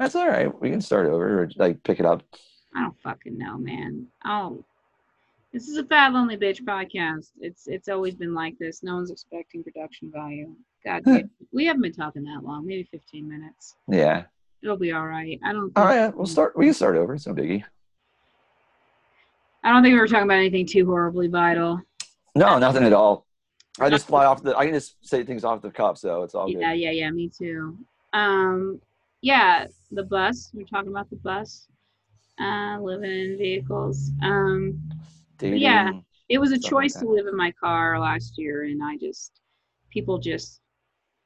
That's all right. We can start over or like pick it up. I don't fucking know, man. Oh, this is a fat lonely bitch podcast. It's it's always been like this. No one's expecting production value. God, we haven't been talking that long. Maybe 15 minutes. Yeah. It'll be all right. I don't. All right. We'll start. We can start over. It's no biggie. I don't think we were talking about anything too horribly vital. No, nothing at all. I just fly off the. I can just say things off the cuff, so it's all good. Yeah, yeah, yeah. Me too. Um, yeah, the bus. We're talking about the bus. Uh, living in vehicles. Um, yeah. it was a Stuff like choice to live in my car last year, and I just people just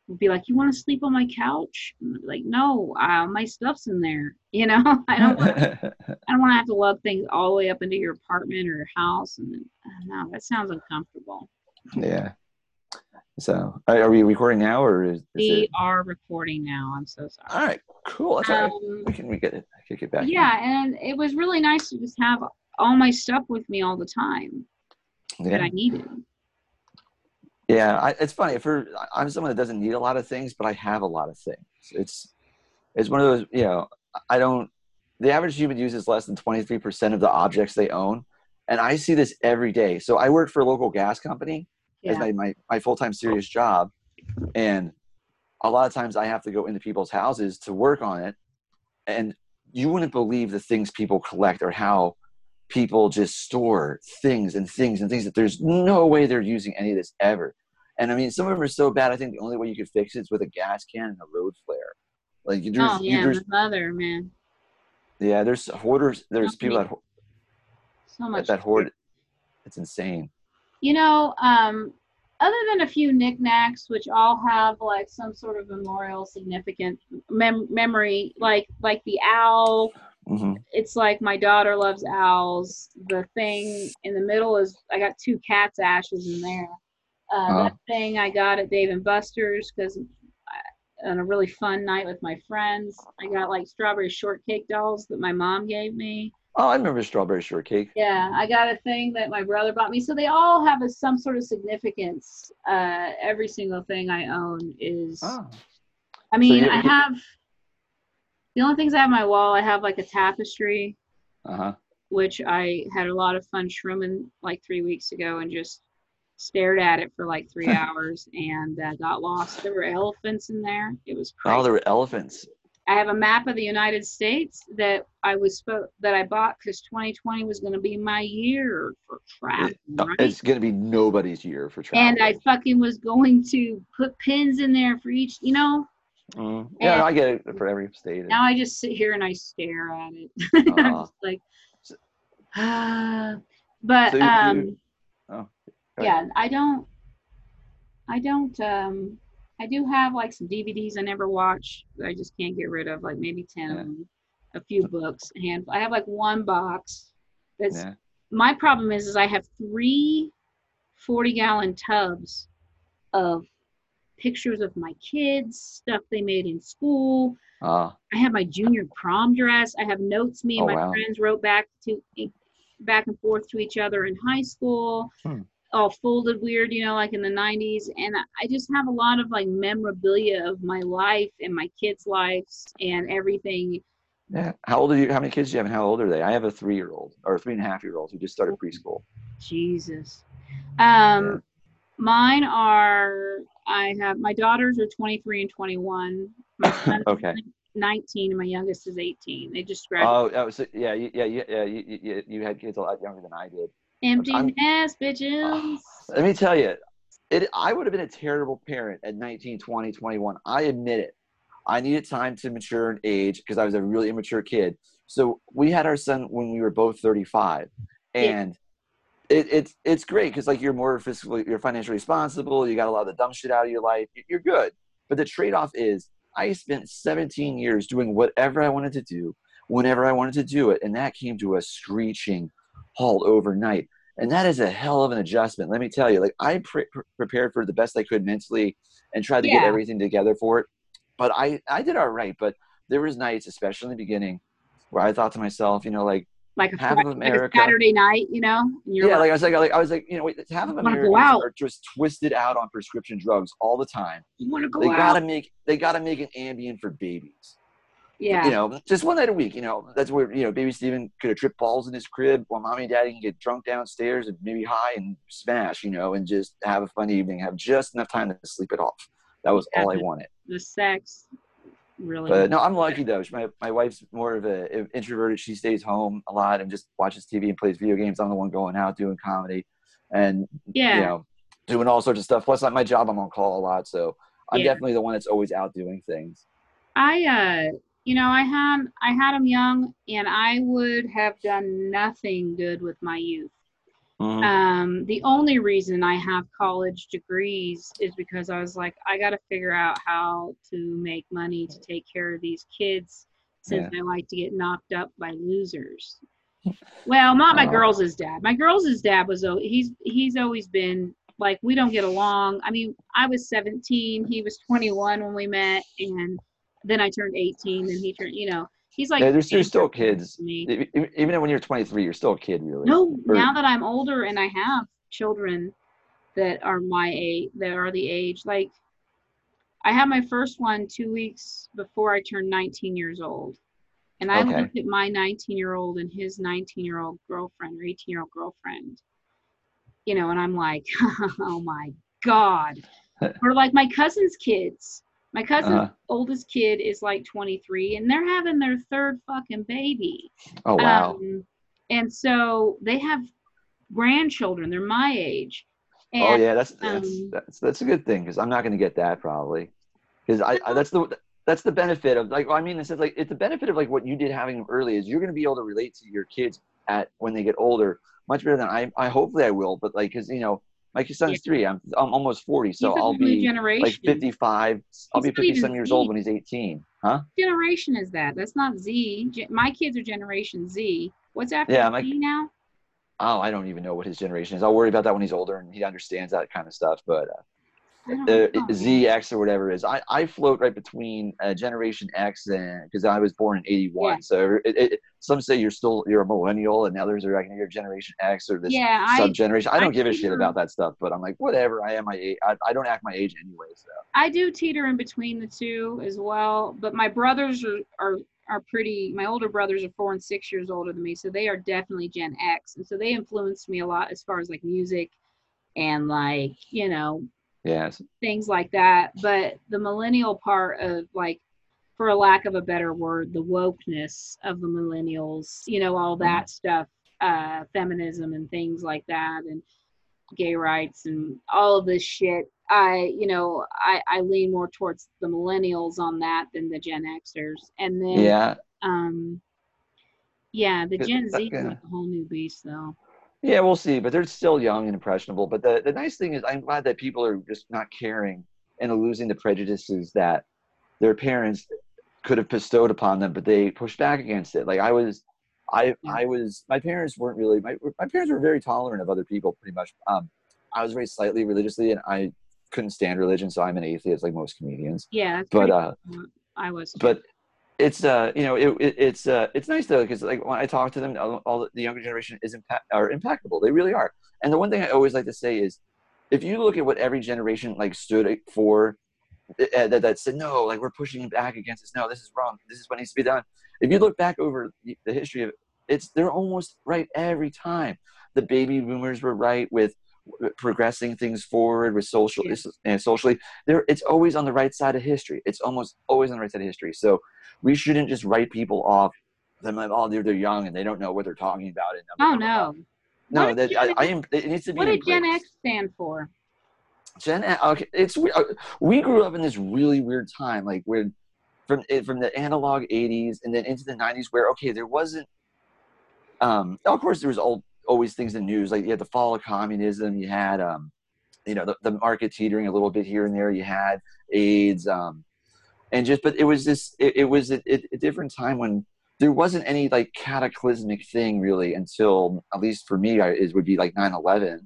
would be like, "You want to sleep on my couch?" And be like, no, uh, my stuff's in there. You know, I don't. wanna- I don't want to have to lug things all the way up into your apartment or your house, and uh, no, that sounds uncomfortable. yeah. So, are we recording now, or is, is We it? are recording now. I'm so sorry. All right. Cool. That's all right. Um, We can we get it. Kick it back. in. yeah, and it was really nice to just have all my stuff with me all the time that Yeah. I needed. Yeah, I, it's funny. For I'm someone that doesn't need a lot of things, but I have a lot of things. It's it's one of those. You know, I don't. The average human uses less than 23 percent of the objects they own, and I see this every day. So I work for a local gas company as my my, my full time serious job, and a lot of times I have to go into people's houses to work on it, and you wouldn't believe the things people collect or how people just store things and things and things that there's no way they're using any of this ever. And I mean, some of them are so bad. I think the only way you could fix it is with a gas can and a road flare. Like you, there's, Oh yeah, there's mother, man, yeah, there's hoarders. There's people that, so that that hoard. It's insane. You know, um, other than a few knickknacks, which all have like some sort of memorial significant mem- memory, like like the owl. hmm It's like my daughter loves owls. The thing in the middle is I got two cats' ashes in there. Uh, Oh. That thing I got at Dave and Buster's because on a really fun night with my friends. I got like strawberry shortcake dolls that my mom gave me. Oh, I remember strawberry shortcake. Yeah, I got a thing that my brother bought me. So they all have a, some sort of significance. Uh, every single thing I own is. Oh, I mean, you- I have. The only things I have on my wall, I have like a tapestry, uh huh. which I had a lot of fun shrooming like three weeks ago and just stared at it for like three hours and uh, got lost. There were elephants in there. It was crazy. Oh, there were elephants. I have a map of the United States that I was spo- that I bought because 2020 was going to be my year for travel. Right? It's gonna be nobody's year for travel. and I fucking was going to put pins in there for each, you know. Mm. Yeah, and- I get it for every state. Now I just sit here and I stare at it. I'm just like, ah. But So you- you- um, oh, yeah, I don't, I don't, um, I do have like some DVDs I never watch that I just can't get rid of, like maybe ten of them, a few books, a handful. I have like one box. That's yeah. my problem is, is I have three 40 gallon tubs of pictures of my kids, stuff they made in school. Ah, I have my junior prom dress. I have notes me and Oh, my wow. friends wrote back to back and forth to each other in high school. Hmm. All folded weird, you know, like in the 90s. And I just have a lot of like memorabilia of my life and my kids' lives and everything. yeah. How old are you? How many kids do you have, and how old are they? I have a three-year-old or a three and a half-year-old who just started preschool. Jesus. Um, Yeah. mine are. I have my daughters are 23 and 21. My son is Okay. 19 and my youngest is 18. They just graduated. Oh, oh so, yeah, yeah, yeah, yeah. You, you, you had kids a lot younger than I did. Empty nest, bitches. Let me tell you, it. I would have been a terrible parent at 19, 20, 21. I admit it. I needed time to mature in age because I was a really immature kid. So we had our son when we were both 35, Yeah. and it, it's it's great because like you're more fiscally, you're financially responsible. You got a lot of the dumb shit out of your life. You're good. But the trade off is I spent 17 years doing whatever I wanted to do, whenever I wanted to do it, and that came to a screeching halt overnight. And that is a hell of an adjustment. Let me tell you, like I pre- pre- prepared for the best I could mentally and tried to get everything together for it. But I, I did all right. But there was nights, especially in the beginning, where I thought to myself, you know, like, like a, half of like a America- Saturday night, you know. Yeah, like, like I was like, like I was like, you know, wait, half of wanna Americans are just twisted out on prescription drugs all the time. you want to go They out. gotta make, they gotta make an Ambien for babies. Yeah. You know, just one night a week. You know, that's where you know baby Steven could have tripped balls in his crib while mommy and daddy can get drunk downstairs and maybe high and smash. You know, and just have a fun evening, have just enough time to sleep it off. That was Yeah, all I wanted. The sex really. But no, I'm lucky though. My my wife's more of a introverted. She stays home a lot and just watches TV and plays video games. I'm the one going out doing comedy, and yeah. you know, doing all sorts of stuff. Plus, like my job, I'm on call a lot, so I'm Yeah. definitely the one that's always out doing things. I uh you know I had I had them young and I would have done nothing good with my youth. Mhm. Um the only reason I have college degrees is because I was like I got to figure out how to make money to take care of these kids since I like to get knocked up by losers. Well, not my Oh. girls' dad. My girls' dad was he's he's always been like we don't get along. I mean, I was 17, he was 21 when we met, and then I turned 18, and he turned. You know, he's like yeah, there's, eight still kids. Even when you're 23, you're still a kid, really. No, Or- now that I'm older and I have children that are my age, that are the age, like I had my first one two weeks before I turned 19 years old. And I Okay. looked at my 19 year old and his 19 year old girlfriend or 18 year old girlfriend, you know, and I'm like, oh my God. or like my cousin's kids. My cousin's Uh-huh. oldest kid is like 23 and they're having their third fucking baby. Oh wow. Um, and so they have grandchildren. They're my age. And, oh yeah, that's that's um, that's, that's a good thing because I'm not going to get that probably. Because I, I that's the that's the benefit of like I mean it's like it's the benefit of like what you did having them early is you're going to be able to relate to your kids at when they get older much better than I I hopefully I will but like because you know my son's three I'm I'm almost 40 so I'll be generation. like 55 I'll be not even 57 years old when he's 18 huh generation is that? That's not Z. Ge- My kids are Generation Z. What's after Yeah, Z my- now? oh I don't even know what his generation is I'll worry about that when he's older and he understands that kind of stuff but uh, uh. Z X or whatever it is. I, I float right between uh, Generation X and because I was born in '81. Yeah. So it, it, some say you're still you're a millennial, and others are like you're Generation X or this Yeah, sub generation. I I don't give a shit about that stuff, but I'm like whatever. I am my age. I, I don't act my age anyway. So I do teeter in between the two as well. But my brothers are are are pretty. My older brothers are four and six years older than me, so they are definitely Gen X, and so they influenced me a lot as far as like music and like you know yes, things like that. But the millennial part of like, for a lack of a better word, the wokeness of the millennials, you know, all that stuff, uh, feminism and things like that, and gay rights and all of this shit. I, you know, I, I lean more towards the millennials on that than the Gen Xers. And then, yeah, um, yeah, the Gen Z is like a whole new beast, though. Yeah. We'll see. But they're still young and impressionable. But the the nice thing is, I'm glad that people are just not caring and losing the prejudices that their parents could have bestowed upon them, but they pushed back against it. Like I was, I I was. My parents weren't really. My my parents were very tolerant of other people, pretty much. Um, I was raised slightly religiously, and I couldn't stand religion, so I'm an atheist, like most comedians. Yeah, But uh, I was. but it's uh you know it, it it's uh it's nice though because like when I talk to them, all, all the younger generation is impact are impeccable. They really are. And the one thing I always like to say is, if you look at what every generation like stood for, uh, that that said no, like we're pushing back against this. No, this is wrong. This is what needs to be done. If you look back over the, the history of it, it's they're almost right every time. The baby boomers were right with progressing things forward with social Yeah. and socially there it's always on the right side of history it's almost always on the right side of history so we shouldn't just write people off them like oh they're, they're young and they don't know what they're talking about and oh no. no What that I, I am it needs to be What did Gen. X stand for? Gen X, okay, it's we- uh, we grew up in this really weird time, like where from it- from the analog '80s and then into the '90s, where okay, there wasn't. Um, of course, there was all, always things in the news, like you had the fall of communism, you had um, you know, the, the market teetering a little bit here and there, you had AIDS, um, and just but it was this, it, it was a, a different time when there wasn't any like cataclysmic thing really until at least for me, I, it would be like 9/11,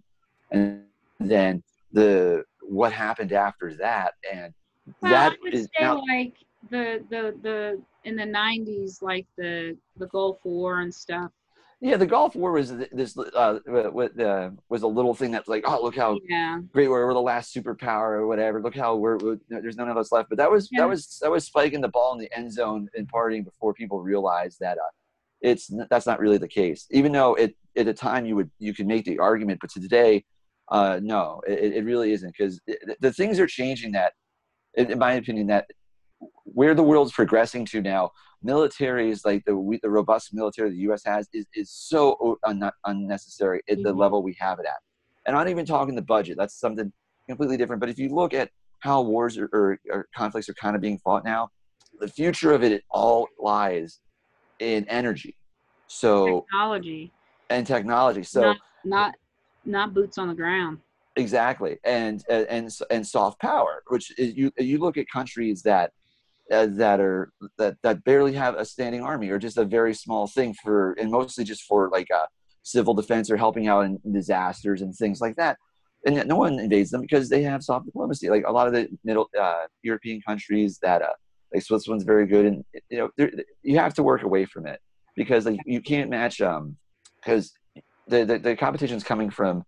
and then the what happened after that and Well, that I would is say now, like the the the in the '90s, like the the Gulf War and stuff. Yeah, the Gulf War was this uh, was a little thing that's like, oh, look how Yeah. great we're, we're the last superpower or whatever. Look how we're, we're there's none of us left. But that was Yeah. that was that was spiking the ball in the end zone and partying before people realized that uh, it's that's not really the case. Even though it at the time you would you could make the argument, but to today, uh, no, it, it really isn't because the things are changing. That, in my opinion, that where the world's progressing to now, militaries like the we- the robust military the U.S. has is is so un- unnecessary at the Mhm. level we have it at. And I'm not even talking the budget. That's something completely different. But if you look at how wars or, or, or conflicts are kind of being fought now, the future of it all lies in energy. So Technology, and technology. So not not not boots on the ground. exactly, and and and, and soft power, which is you you look at countries that uh, that are that that barely have a standing army or just a very small thing for and mostly just for like uh, civil defense or helping out in disasters and things like that. And yet no one invades them because they have soft diplomacy. Like a lot of the middle uh, European countries that uh, like Switzerland's very good, and you know you have to work away from it because like you can't match um because the, the the competition's coming from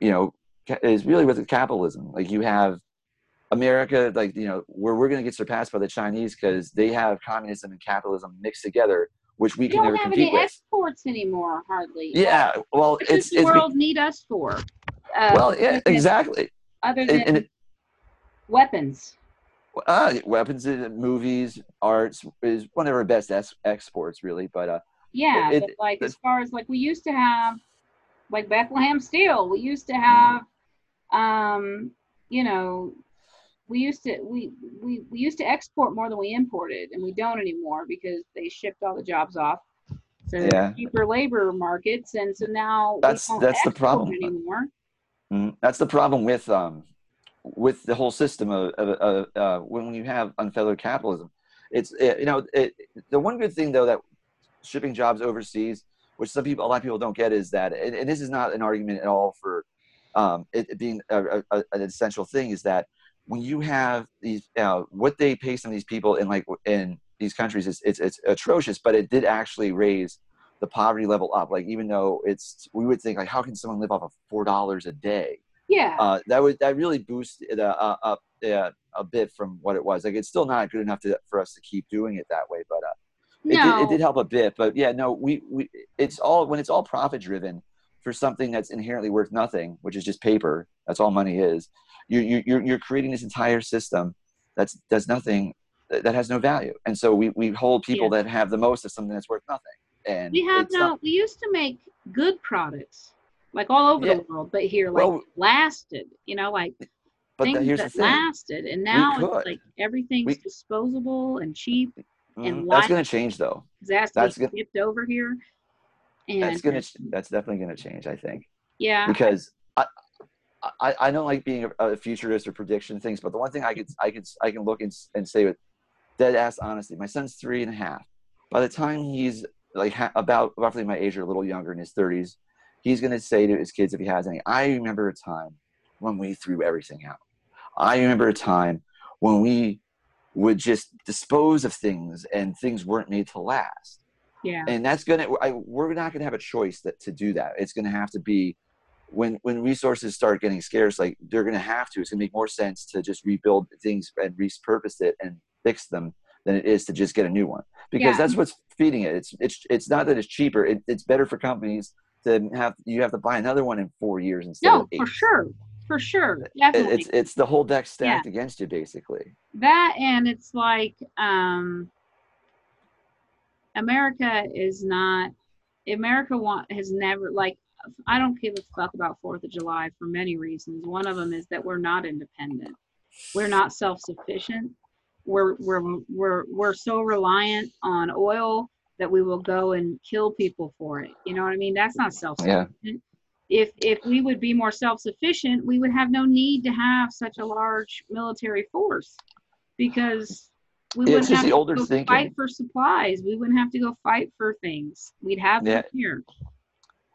you know is really with capitalism. Like you have America, like you know, where we're going to get surpassed by the Chinese because they have communism and capitalism mixed together, which we We can don't never have compete any with. exports anymore, hardly. Yeah, well, What does the it's be- world need us for? Uh, well, yeah, exactly. Other than and it, weapons. uh, weapons, movies, arts is one of our best es- exports, really. But uh, Yeah, It- but like it- as far as like we used to have, like Bethlehem Steel, we used to have, um, you know, we used to we, we we used to export more than we imported, and we don't anymore because they shipped all the jobs off. So Yeah. cheaper labor markets, and so now That's- that's the problem. anymore. Mm, that's the problem with um with the whole system of, of, of uh, when you have unfettered capitalism it's it, you know it, the one good thing though that shipping jobs overseas which some people a lot of people don't get is that and, and this is not an argument at all for um, it, it being a, a, an essential thing is that when you have these uh, what they pay some of these people in like in these countries is it's, it's atrocious but it did actually raise the poverty level up like even though it's we would think like how can someone live off of four dollars a day Yeah, uh, that would that really boost it uh, uh, up uh, a bit from what it was. Like it's still not good enough to, for us to keep doing it that way, but uh, it, no, did, it did help a bit. But yeah, no, we, we it's all when it's all profit driven for something that's inherently worth nothing, which is just paper. That's all money is. You you you're, you're creating this entire system that does nothing that has no value, and so we we hold people Yeah. that have the most of something that's worth nothing. And we have no. We used to make good products, like all over Yeah. the world, but here, like Well- lasted. You know, like but the, things the that thing. lasted, and now it's like everything's We- disposable and cheap. Mhm. and That's going to change though. That's be good. shipped over here. And That's gonna that's definitely going to change. I think. yeah, because I, I, I don't like being a, a futurist or prediction things, but the one thing I could I could I can look and, and say with dead ass honesty, my son's three and a half. By the time he's like ha- about roughly my age or a little younger in his thirties, he's gonna say to his kids if he has any, I remember a time when we threw everything out. I remember a time when we would just dispose of things and things weren't made to last yeah, and that's gonna I, we're not gonna have a choice that to do that it's gonna have to be when when resources start getting scarce like they're gonna have to it's gonna make more sense to just rebuild things and repurpose it and fix them than it is to just get a new one. Because Yeah. that's what's feeding it. It's it's it's not that it's cheaper it, it's better for companies to have you have to buy another one in four years instead no, of eight. for sure, for sure, definitely. it's it's the whole deck stacked against you basically. That and it's like um america is not america want has never like i don't give a fuck about fourth of july for many reasons. One of them is that we're not independent. We're not self-sufficient. We're we're we're, we're so reliant on oil that we will go and kill people for it. You know what i mean? That's not self-sufficient. Yeah if if we would be more self-sufficient we would have no need to have such a large military force because we Yeah, wouldn't have to go thinking. fight for supplies. We wouldn't have to go fight for things. We'd have them Yeah. here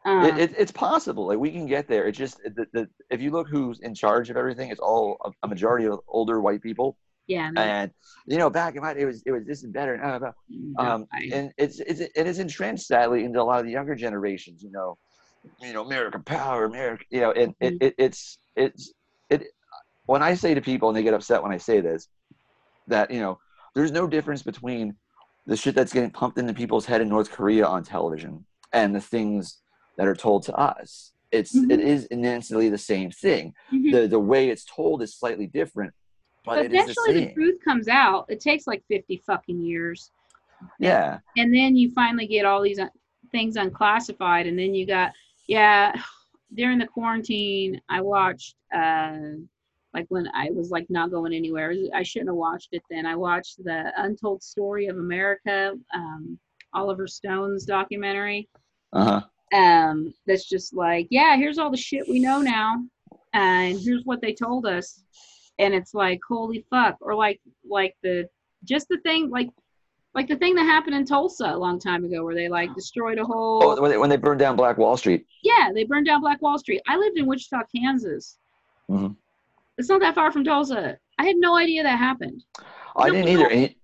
uh, it, it, it's possible like we can get there it's just the, the, if you look who's in charge of everything it's all a, a majority of older white people Yeah. no, And you know, back in my day, it was it was this and better. And, uh, blah, no, um, I- and it's it's it is entrenched sadly into a lot of the younger generations. You know, you know, American power, America. You know, and it, Mhm. it it's it's it. When I say to people, and they get upset when I say this, that you know, there's no difference between the shit that's getting pumped into people's head in North Korea on television and the things that are told to us. It's it Mhm. is immensely the same thing. Mhm. The the way it's told is slightly different, but, but it is the eventually the, truth comes out. It takes like 50 fucking years. yeah. And then you finally get all these things unclassified. And then you got, yeah, during the quarantine, I watched, uh, like when I was like not going anywhere. I shouldn't have watched it then. I watched the Untold Story of America, um, Oliver Stone's documentary. Uh huh. Um, that's just like, yeah, here's all the shit we know now, and here's what they told us, and it's like, holy fuck, or like, like the just the thing, like, like the thing that happened in Tulsa a long time ago, where they like destroyed a whole, Oh, when they, when they burned down Black Wall Street. yeah, they burned down Black Wall Street. I lived in Wichita, Kansas. Mhm. It's not that far from Tulsa. I had no idea that happened. I No, didn't either.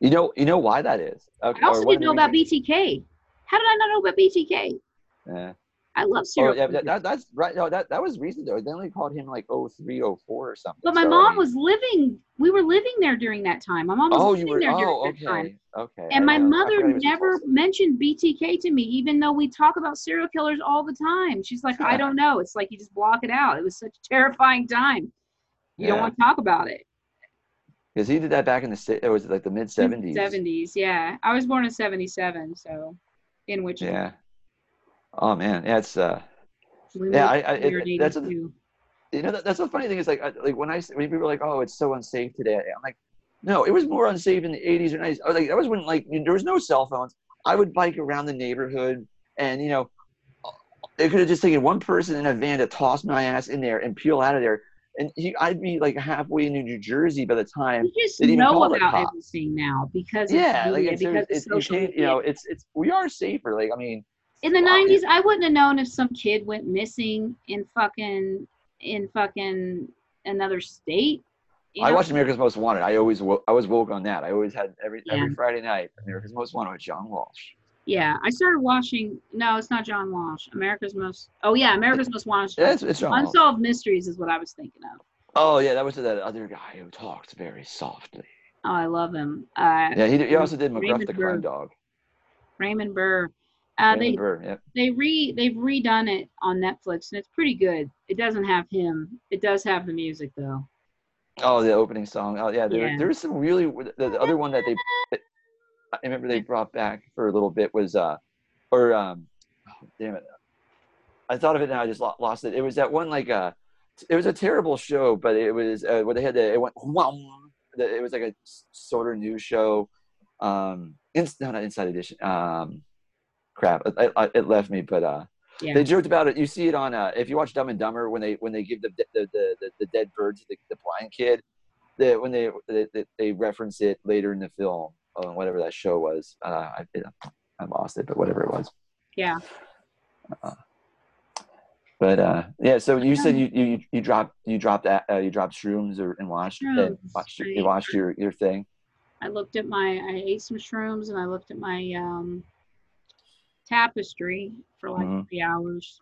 You know, you know why that is. Okay. I also didn't know about BTK. How did I not know about BTK? Yeah. I love serial. Oh, serial yeah, killers. that, that, that's right. No, that, that was recent though. They only called him like 03, 04 or something. But my So, I mom mean- was living. We were living there during that time. My mom was Oh, living you were. there during Oh, that time. okay. Okay. And I- my I- I mother forgot he was in never mentioned BTK to me, even though we talk about serial killers all the time. She's like, I don't know. It's like you just block it out. It was such a terrifying time. You don't want to talk about it. Because he did that back in the it was like the mid seventies. 70s, yeah. I was born in 77, so in which Yeah. Oh man, yeah, it's uh, we yeah, I, I it, that's a, you know that, that's the funny thing is like I, like when I when people are like oh it's so unsafe today I'm like no it was more unsafe in the 80s or 90s I was like that was when like there was no cell phones. I would bike around the neighborhood and you know it could have just taken one person in a van to toss my ass in there and peel out of there. And he, I'd be like halfway into New Jersey by the time You just know about everything now because yeah like it's, because of it's you you know it's it's we are safer like I mean in the 90s i wouldn't have known if some kid went missing in fucking in fucking another state you I watched America's Most Wanted. I always wo- I was woke on that. I always had every Yeah. every Friday night America's Most Wanted with John Walsh. Yeah i started watching no it's not john walsh. America's most oh yeah america's most wanted yeah it's, it's John Walsh. unsolved mysteries is what i was thinking of. Oh yeah, that was that other guy who talked very softly. oh i love him. Uh Yeah, he, he also did McGruff Raymond the Crime Dog. raymond burr uh they yeah. they re they've redone it on netflix and it's pretty good it doesn't have him it does have the music though Oh, the opening song. Oh yeah, there Yeah. there was some really the, the other one that they I remember they brought back for a little bit was uh or um oh, damn it. I thought of it and I just lost it. It was that one like uh it was a terrible show, but it was uh, where they had the it went it was like a sort of news show. Um, in, no, not Inside Edition. Um, crap, it, it, it left me, but uh, yeah they joked about it. You see it on uh, if you watch Dumb and Dumber when they when they give the the the, the, the dead bird to the, the blind kid, the, when they, they they- reference it later in the film, uh, whatever that show was. Uh, I I lost it, but whatever it was. yeah But uh, yeah, so you said you you you dropped you dropped uh, you dropped shrooms or and watched and watched your, you watched your your thing. I looked at my, I ate some shrooms and I looked at my um, tapestry for like Mhm. three hours.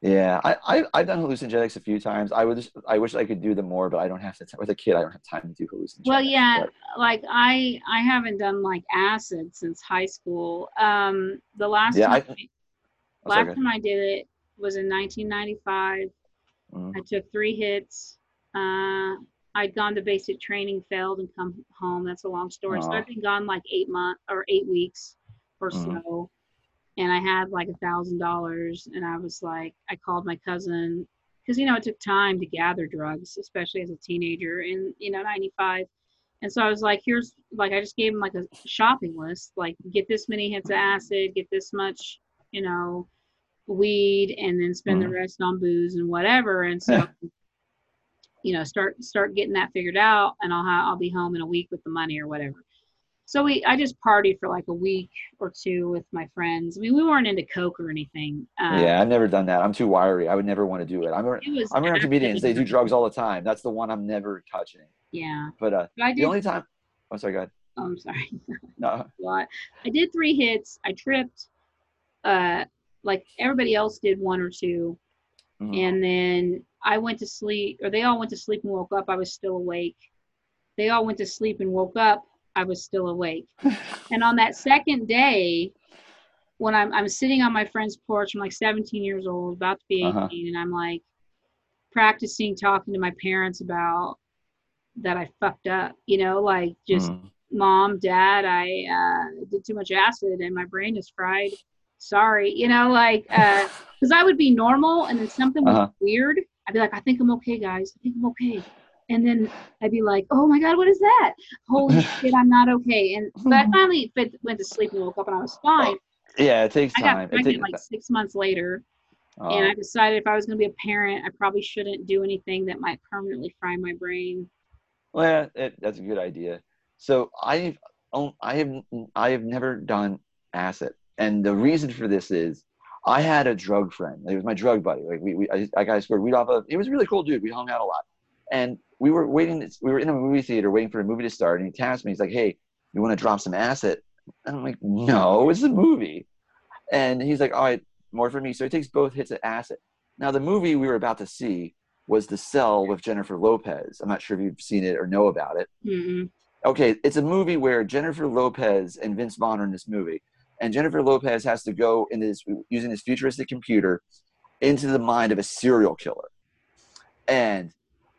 Yeah, I, I I've done hallucinogenics a few times. I would just, I wish I could do them more, but I don't have to. With a kid, I don't have time to do hallucinogenics. Well, yeah, but- like I, I haven't done like acid since high school. Um, the last Yeah, I- time, Oh, last time I did it was in 1995. Mhm. I took three hits. Uh, I'd gone to basic training, failed, and come home. That's a long story. So I've been gone like eight months or eight weeks or Mhm. so. And I had like a thousand dollars, and I was like, I called my cousin because you know it took time to gather drugs, especially as a teenager in you know '95. And so I was like, here's like I just gave him like a shopping list, like get this many hits of acid, get this much, you know, weed, and then spend the Mhm. rest on booze and whatever. And so you know start start getting that figured out and i'll ha- i'll be home in a week with the money or whatever so we i just partied for like a week or two with my friends i mean we weren't into coke or anything uh, yeah, I've never done that. I'm too wiry. I would never want to do it. I'm it I'm around comedians. They do drugs all the time. That's the one I'm never touching. Yeah. But uh, But I the did. only time, oh sorry, go ahead. oh, I'm sorry. No. I did three hits. I tripped, uh, like everybody else did one or two, Mhm. and then I went to sleep, or they all went to sleep and woke up. I was still awake. They all went to sleep and woke up. I was still awake. And on that second day, when I'm I'm sitting on my friend's porch, I'm like 17 years old, about to be 18, Uh-huh. and I'm like practicing talking to my parents about that I fucked up, you know, like just Mhm. mom, dad, I uh, did too much acid and my brain is fried. Sorry, you know, like because I would be normal and then something was Uh-huh. weird. I'd be like, I think I'm okay, guys. I think I'm okay. And then I'd be like, Oh my God, what is that? Holy shit, I'm not okay. And but I finally fit, went to sleep and woke up and I was fine. yeah, it takes I got time. It pregnant like six months later, oh, and I decided if I was going to be a parent, I probably shouldn't do anything that might permanently fry my brain. well, yeah, it, that's a good idea. So I've oh, I have I have never done acid, and the reason for this is I had a drug friend. He was my drug buddy. Like we, we I, I got scored weed off of. He was a really cool dude. We hung out a lot, and we were waiting. We were in a movie theater waiting for a movie to start, and he tasked me. He's like, "Hey, you want to drop some acid?" And I'm like, "No, it's a movie." And he's like, "All right, more for me." So he takes both hits of acid. Now the movie we were about to see was The Cell with Jennifer Lopez. I'm not sure if you've seen it or know about it Mm-mm. okay, it's a movie where Jennifer Lopez and Vince Vaughn are in this movie, and Jennifer Lopez has to go into this using this futuristic computer into the mind of a serial killer, and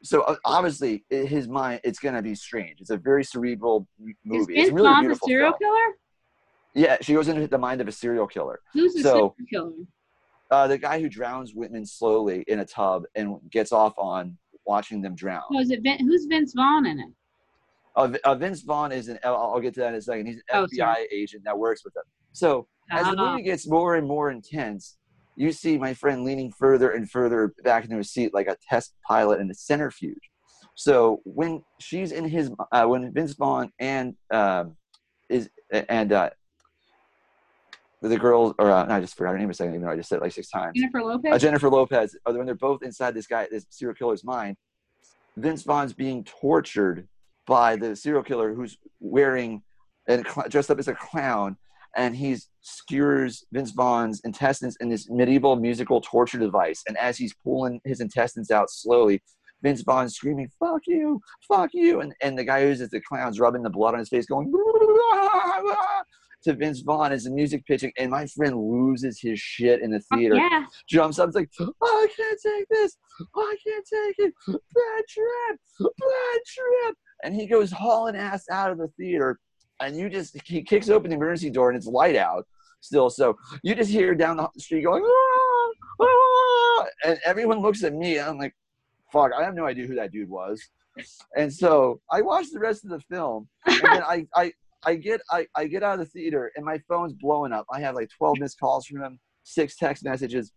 so uh, obviously his mind it's gonna be strange. It's a very cerebral movie Is. Vince It's really Vaughn a serial film. killer? Yeah, she goes into the mind of a serial killer. Who's the So- serial killer? Uh, the guy who drowns women slowly in a tub and gets off on watching them drown. Oh, is it Vin- who's Vince Vaughn in it? Uh, uh, Vince Vaughn is an. I'll I'll get to that in a second. He's an Oh, FBI sorry. agent that works with them. So as the Ah. movie gets more and more intense, you see my friend leaning further and further back into his seat like a test pilot in a centrifuge. So when she's in his, uh, when Vince Vaughn and um, is and uh, the girl, or uh, no, I just forgot her name a second, even though I just said it like six times. Jennifer Lopez. Uh, Jennifer Lopez, uh, when they're both inside this guy, this serial killer's mind, Vince Vaughn's being tortured by the serial killer who's wearing and dressed up as a clown, and he skewers Vince Vaughn's intestines in this medieval musical torture device. And as he's pulling his intestines out slowly, Vince Vaughn's screaming, "Fuck you, fuck you!" And and the guy who's at the clown's rubbing the blood on his face, going to Vince Vaughn as the music pitching, and my friend loses his shit in the theater yeah. jumps up. Like, oh, I can't take this. Oh, I can't take it. Bad trip. Bad trip. And he goes hauling ass out of the theater. And you just, he kicks open the emergency door and it's light out still. So you just hear down the street going, ah, ah, and everyone looks at me. I'm like, fuck, I have no idea who that dude was. And so I watched the rest of the film. And then I, I, I get I, I get out of the theater and my phone's blowing up. I have like 12 missed calls from him, six text messages,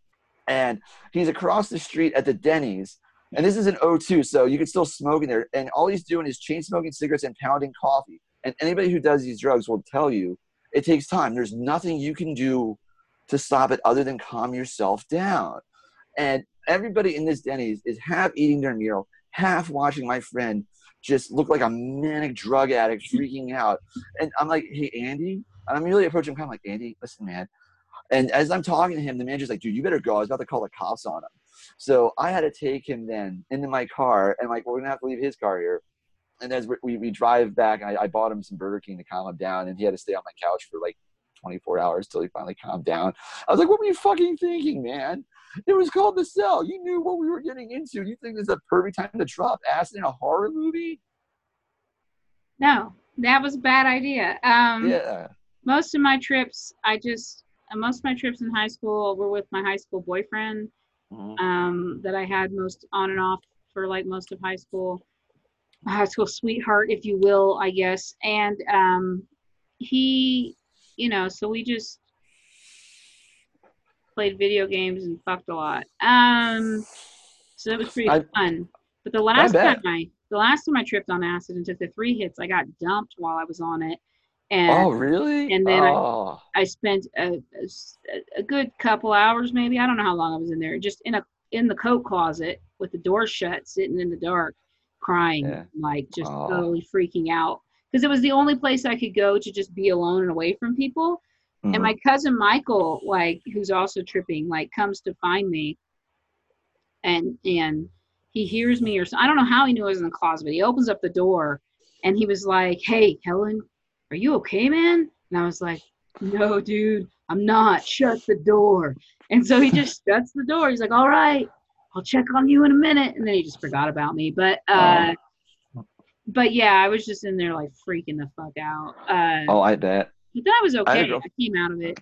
and he's across the street at the Denny's. And this is an O2, so you can still smoke in there. And all he's doing is chain smoking cigarettes and pounding coffee. And anybody who does these drugs will tell you it takes time. There's nothing you can do to stop it other than calm yourself down. And everybody in this Denny's is half eating their meal, half watching my friend just look like a manic drug addict freaking out. And I'm like, hey, Andy. And I'm really approaching him kind of like, Andy, listen, man. And as I'm talking to him, the manager's like, dude, you better go. I was about to call the cops on him. So I had to take him then into my car and like, we're to have to leave his car here. And as we, we drive back, I, I bought him some Burger King to calm him down. And he had to stay on my couch for like 24 hours till he finally calmed down. I was like, what were you fucking thinking, man? It was called The Cell. You knew what we were getting into. You think this is a perfect time to drop acid in a horror movie? No, that was a bad idea. Um, Yeah. Most of my trips, I just, uh, most of my trips in high school were with my high school boyfriend Mhm. um, that I had most on and off for like most of high school. High school sweetheart, if you will, I guess. And um, he, you know, so we just played video games and fucked a lot. Um, so that was pretty I- fun. But the last bet. time I, the last time I tripped on acid and took the three hits, I got dumped while I was on it. And Oh, really? and then I- oh. I spent a good couple hours, maybe I don't know how long I was in there, just in a in the coat closet with the door shut, sitting in the dark. Crying, Yeah. like just Aw. totally freaking out because it was the only place I could go to just be alone and away from people. Mhm. And my cousin Michael, like who's also tripping, like comes to find me, and and he hears me or so, I don't know how he knew I was in the closet, but he opens up the door, and he was like, "Hey, Helen, are you okay, man?" And I was like, "No, dude, I'm not. Shut the door." And so he just shuts the door. He's like, "All right, I'll check on you in a minute," and then he just forgot about me. But uh, but yeah, I was just in there like freaking the fuck out. Uh, oh, I bet. but then I was okay. I, girl- came out of it.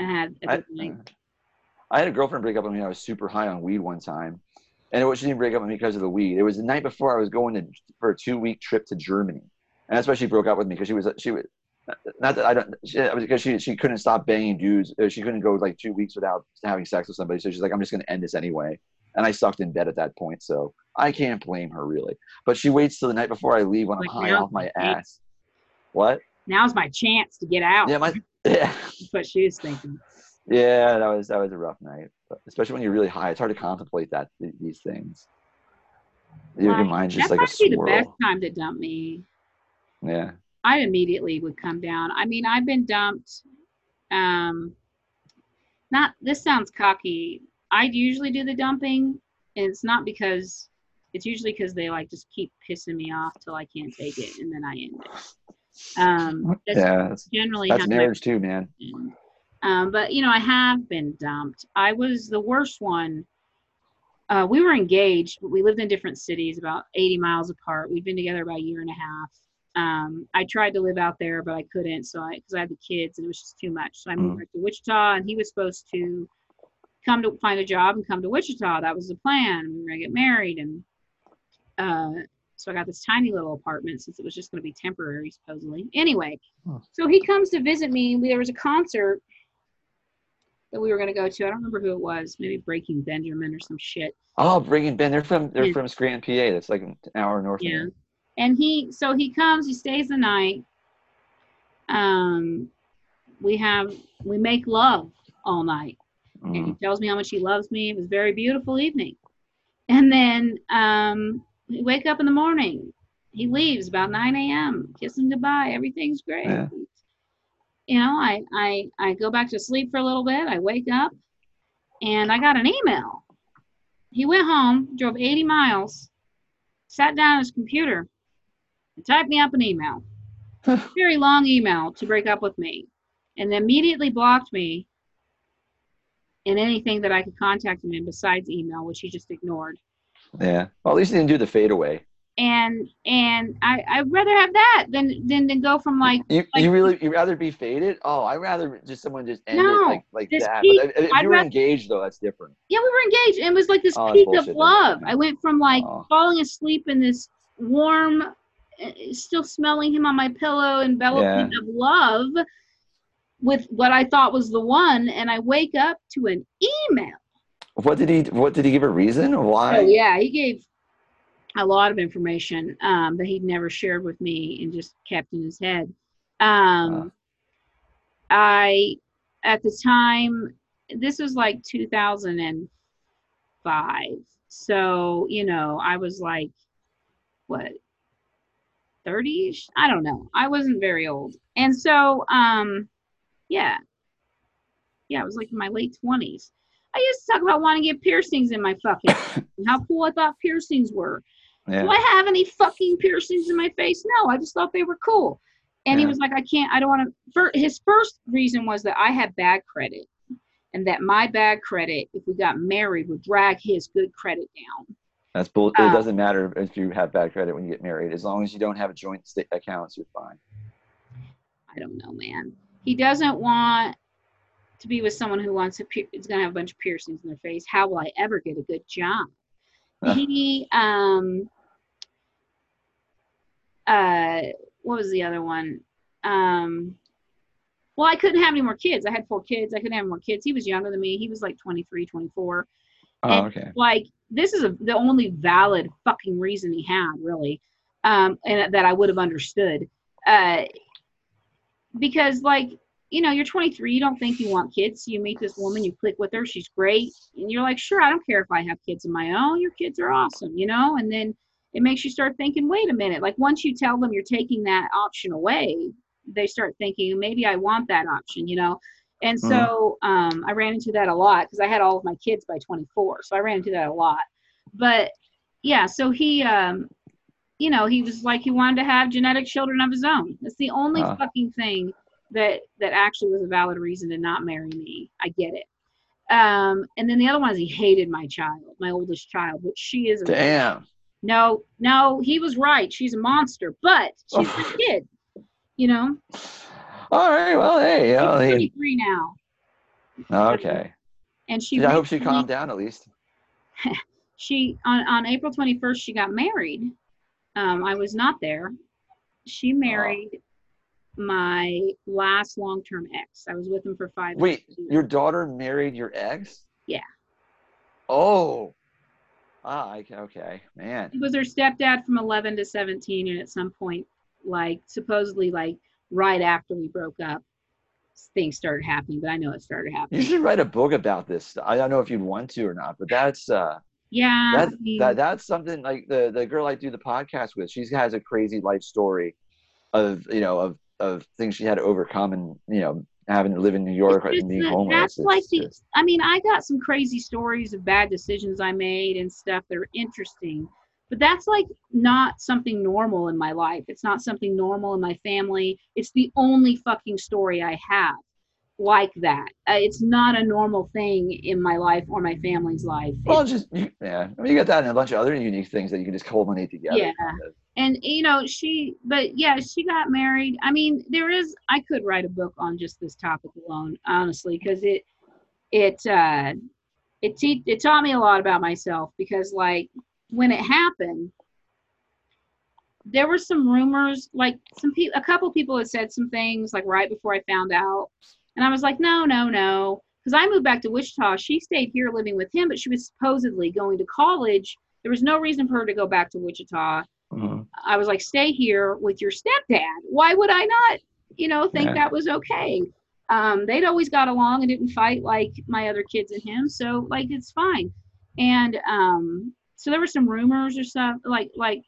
I had a I, good night. I had a girlfriend break up with me. I was super high on weed one time, and it was, she didn't break up with me because of the weed. It was the night before I was going to for a two week trip to Germany, and that's why she broke up with me because she was she was not that I don't she, because she she couldn't stop banging dudes. She couldn't go like two weeks without having sex with somebody. So she's like, I'm just gonna end this anyway. And I sucked in bed at that point, so I can't blame her really. But she waits till the night before I leave when Like, I'm high off my ass. What? Now's my chance to get out. Yeah, my yeah. That's what she was thinking. Yeah, that was that was a rough night, but especially when you're really high. It's hard to contemplate that th- these things. Your, Like, mind's just like a be the best time to dump me. Yeah, I immediately would come down. I mean, I've been dumped. Um, not this sounds cocky. I usually do the dumping, and it's not because it's usually because they like just keep pissing me off till I can't take it, and then I end it. Um, that's yeah. That's, generally that's marriage too, man. Um, but you know, I have been dumped. I was the worst one. Uh, we were engaged, but we lived in different cities, about 80 miles apart. We'd been together about a year and a half. Um, I tried to live out there, but I couldn't. So I, because I had the kids, and it was just too much. So I moved Mm. back to Wichita, and he was supposed to come to find a job and come to Wichita. That was the plan. We were gonna get married, and uh, so I got this tiny little apartment since it was just gonna be temporary, supposedly. Anyway, so he comes to visit me. There was a concert that we were going to go to. I don't remember who it was. Maybe Breaking Benjamin or some shit. Oh, Breaking Ben. They're from they're Yeah. from Scranton, PA. That's like an hour north. Yeah. Of. And he, so he comes. He stays the night. Um, we have we make love all night, and he Mm. tells me how much he loves me. It was a very beautiful evening. And then um, we wake up in the morning. He leaves about 9 a.m. Kiss him goodbye. Everything's great. Yeah. You know, I, I I go back to sleep for a little bit. I wake up, and I got an email. He went home, drove 80 miles, sat down at his computer, and typed me up an email. Very long email to break up with me, and immediately blocked me in anything that I could contact him in besides email, which he just ignored. Yeah. Well, at least he didn't do the fadeaway. And and I I'd rather have that than than than go from like You, like- you really you rather be faded? Oh, I'd rather just someone just end No, it like like that. peak- but if, if I'd you were rather- engaged though, that's different. yeah we were engaged and it was like this Oh, peak of love. I went from like Oh. falling asleep in this warm, uh, still smelling him on my pillow, envelopment of love with what I thought was the one, and I wake up to an email. What did he What did he give a reason? or Why? Oh yeah, he gave a lot of information um, that he'd never shared with me and just kept in his head. Um, I at the time this was like 2005, so you know I was like what 30ish? I don't know. I wasn't very old, and so um, yeah, yeah, I was like in my late 20s. I used to talk about wanting to get piercings in my fucking how cool I thought piercings were. Do I have any fucking piercings in my face? No, I just thought they were cool. And he was like, I can't, I don't want to. His first reason was that I had bad credit and that my bad credit, if we got married, would drag his good credit down. That's bull. Uh, it doesn't matter if you have bad credit when you get married. As long as you don't have a joint accounts, you're fine. I don't know, man. He doesn't want to be with someone who wants to, is going to have a bunch of piercings in their face. How will I ever get a good job? Huh. he, um, uh, what was the other one? Um, well, I couldn't have any more kids. I had four kids. I couldn't have more kids. He was younger than me. He was like 23, 24. Oh, And- okay. Like, this is a, the only valid fucking reason he had, really, um, and that I would have understood. Uh, because, like, you know, you're 23, you don't think you want kids. You meet this woman, you click with her, she's great. And you're like, sure, I don't care if I have kids of my own. Your kids are awesome, you know? And then it makes you start thinking, wait a minute. Like once you tell them you're taking that option away, they start thinking maybe I want that option, you know. And so um, I ran into that a lot because I had all of my kids by 24, so I ran into that a lot. But yeah, so he, um, you know, he was like he wanted to have genetic children of his own. That's the only Huh. fucking thing that that actually was a valid reason to not marry me. I get it. Um, and then the other one is he hated my child, my oldest child, which she is a Damn. no, no, he was right. She's a monster, but she's Oh. a kid. You know, All right. Well, hey. She's he, 23 now, okay. and she. I hope she calmed down at least. She on on April 21st she got married. Um, I was not there. She married my last long term ex. I was with him for five. Wait, your daughter married your ex? Yeah. Oh. Ah, okay, okay. Man. He was her stepdad from 11 to 17, and at some point, like supposedly, like right after we broke up, things started happening. But I know it started happening. You should write a book about this. I don't know if you'd want to or not, but that's uh Yeah. that, I mean, that that's something like the the girl I do the podcast with. She has a crazy life story of you know of of things she had to overcome and you know having to live in New York and being homeless. That's like It's the. just- I mean, I got some crazy stories of bad decisions I made and stuff that are interesting, but that's like not something normal in my life. It's not something normal in my family. It's the only fucking story I have like that. Uh, it's not a normal thing in my life or my family's life. well, It's- just yeah. I mean, you got that and a bunch of other unique things that you can just culminate together. Yeah. kind of. and you know she but yeah she got married i mean there is i could write a book on just this topic alone honestly because it it uh it te- it taught me a lot about myself because like when it happened there were some rumors like some people a couple people had said some things like right before i found out and i was like no no no because i moved back to wichita she stayed here living with him but she was supposedly going to college there was no reason for her to go back to wichita Mhm. I was like, stay here with your stepdad. Why would I not, you know, think Yeah. that was okay? Um, they'd always got along and didn't fight like my other kids and him, so like it's fine. And um, so there were some rumors or stuff like like,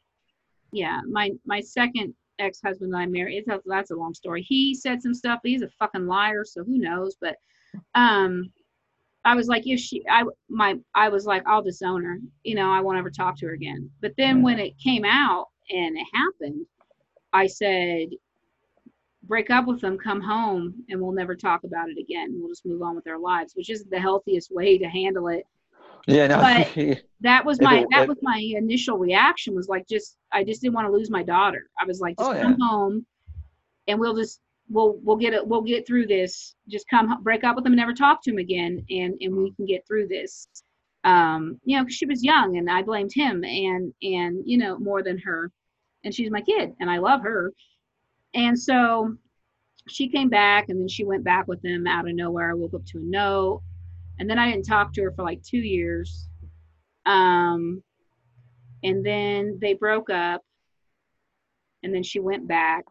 yeah, my my second ex-husband that I married. It's a, that's a long story. He said some stuff. But he's a fucking liar, so who knows? But um, I was like, if she, I, my, I was like, I'll disown her. You know, I won't ever talk to her again. But then when it came out and it happened, I said, break up with them, come home, and we'll never talk about it again. We'll just move on with our lives, which is the healthiest way to handle it. Yeah, no. But- That was my, it- that was my initial reaction was like, just, I just didn't want to lose my daughter. I was like, just Oh, come home, and we'll just, we'll, we'll get it, we'll get through this. Just come, break up with them, and never talk to him again, and and we can get through this. Um, you know, because she was young, and I blamed him, and and you know more than her, and she's my kid, and I love her, and so she came back, and then she went back with him out of nowhere. I woke up to a note, and then I didn't talk to her for like two years. Um, and then they broke up, and then she went back.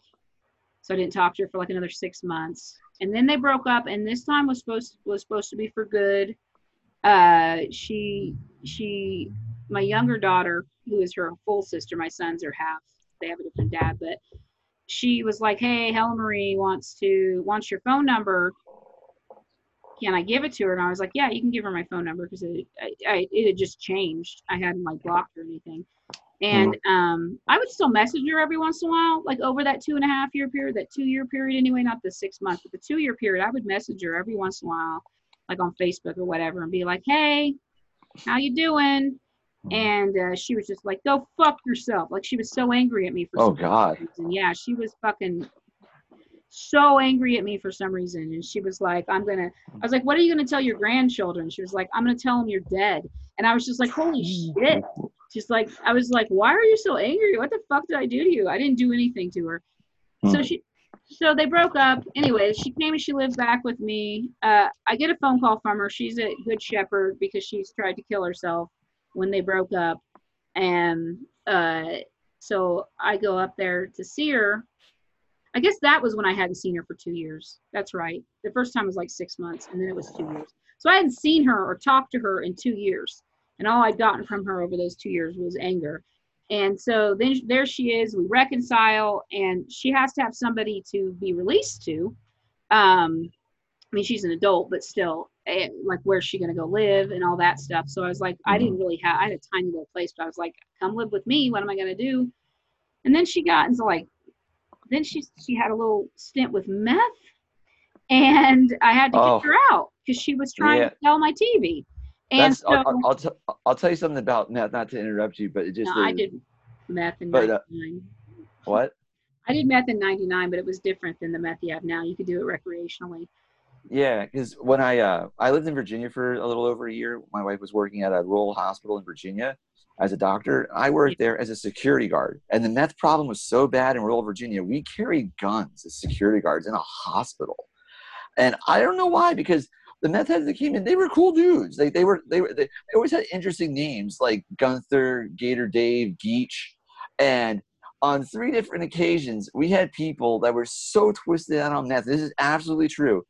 So I didn't talk to her for like another six months, and then they broke up, and this time was supposed was supposed to be for good. Uh, she she my younger daughter, who is her full sister, my sons are half. They have a different dad, but she was like, "Hey, Helen Marie wants to wants your phone number. Can I give it to her?" And I was like, "Yeah, you can give her my phone number because it I, I, it had just changed. I hadn't like blocked or anything." And um, I would still message her every once in a while, like over that two and a half year period, that two year period anyway, not the six months, but the two year period. I would message her every once in a while, like on Facebook or whatever, and be like, "Hey, how you doing?" And uh, she was just like, "Go fuck yourself!" Like she was so angry at me for Oh some God. reason. Yeah, she was fucking so angry at me for some reason, and she was like, "I'm gonna." I was like, "What are you gonna tell your grandchildren?" She was like, "I'm gonna tell them you're dead." And I was just like, "Holy shit!" She's like I was like, "Why are you so angry? What the fuck did I do to you? I didn't do anything to her." So Hmm. she, so they broke up. Anyway, she came and she lived back with me. Uh, I get a phone call from her. She's a good shepherd because she's tried to kill herself when they broke up, and uh, so I go up there to see her. I guess that was when I hadn't seen her for two years. That's right. The first time was like six months, and then it was two years. So I hadn't seen her or talked to her in two years, and all I'd gotten from her over those two years was anger. And so then there she is. We reconcile, and she has to have somebody to be released to. Um, I mean, she's an adult, but still, eh, like, where's she going to go live and all that stuff. So I was like, I Mm-hmm. didn't really have, I had a tiny little place, but I was like, come live with me. What am I going to do? And then she got into like, then she she had a little stint with meth, and I had to Oh. kick her out because she was trying Yeah. to sell my TV. And That's so I'll, I'll, I'll, t- I'll tell you something about meth. Not to interrupt you, but it just no, I did meth in But, uh, '99. what? I did meth in '99, but it was different than the meth you have now. You could do it recreationally. Yeah, because when I uh, I lived in Virginia for a little over a year. My wife was working at a rural hospital in Virginia as a doctor. I worked there as a security guard, and the meth problem was so bad in rural Virginia. We carried guns as security guards in a hospital, and I don't know why because the meth heads that came in, they were cool dudes. They they were they were they, they always had interesting names like Gunther, Gator Dave, Geach, and on three different occasions, we had people that were so twisted out on meth. This is absolutely true.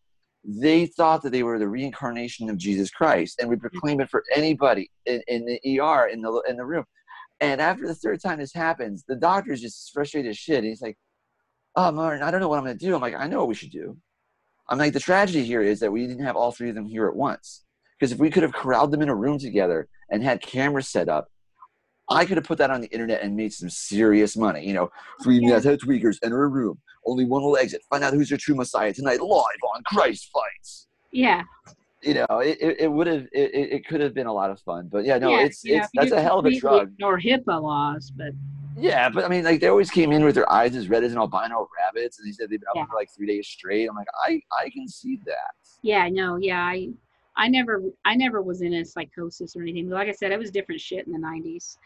They thought that they were the reincarnation of Jesus Christ, and would proclaim it for anybody in, in the ER in the in the room. And after the third time this happens, the doctor is just frustrated as shit. He's like, "Oh, Martin, I don't know what I'm going to do." I'm like, "I know what we should do." I'm like, "The tragedy here is that we didn't have all three of them here at once. Because if we could have corralled them in a room together and had cameras set up, I could have put that on the internet and made some serious money. You know, three Yeah. meth tweakers enter a room. Only one will exit. Find out who's your true Messiah tonight, live on Christ Fights. Yeah. You know, it, it, it would have it, it could have been a lot of fun. But yeah, no, yeah, it's it's that's a hell of a drug. Ignore HIPAA laws, but Yeah, but I mean, like they always came in with their eyes as red as an albino rabbits, and they said they've been up Yeah. for like three days straight. I'm like, I I can see that. yeah, no, yeah, I, I never, I never was in a psychosis or anything. Like I said, it was different shit in the '90s.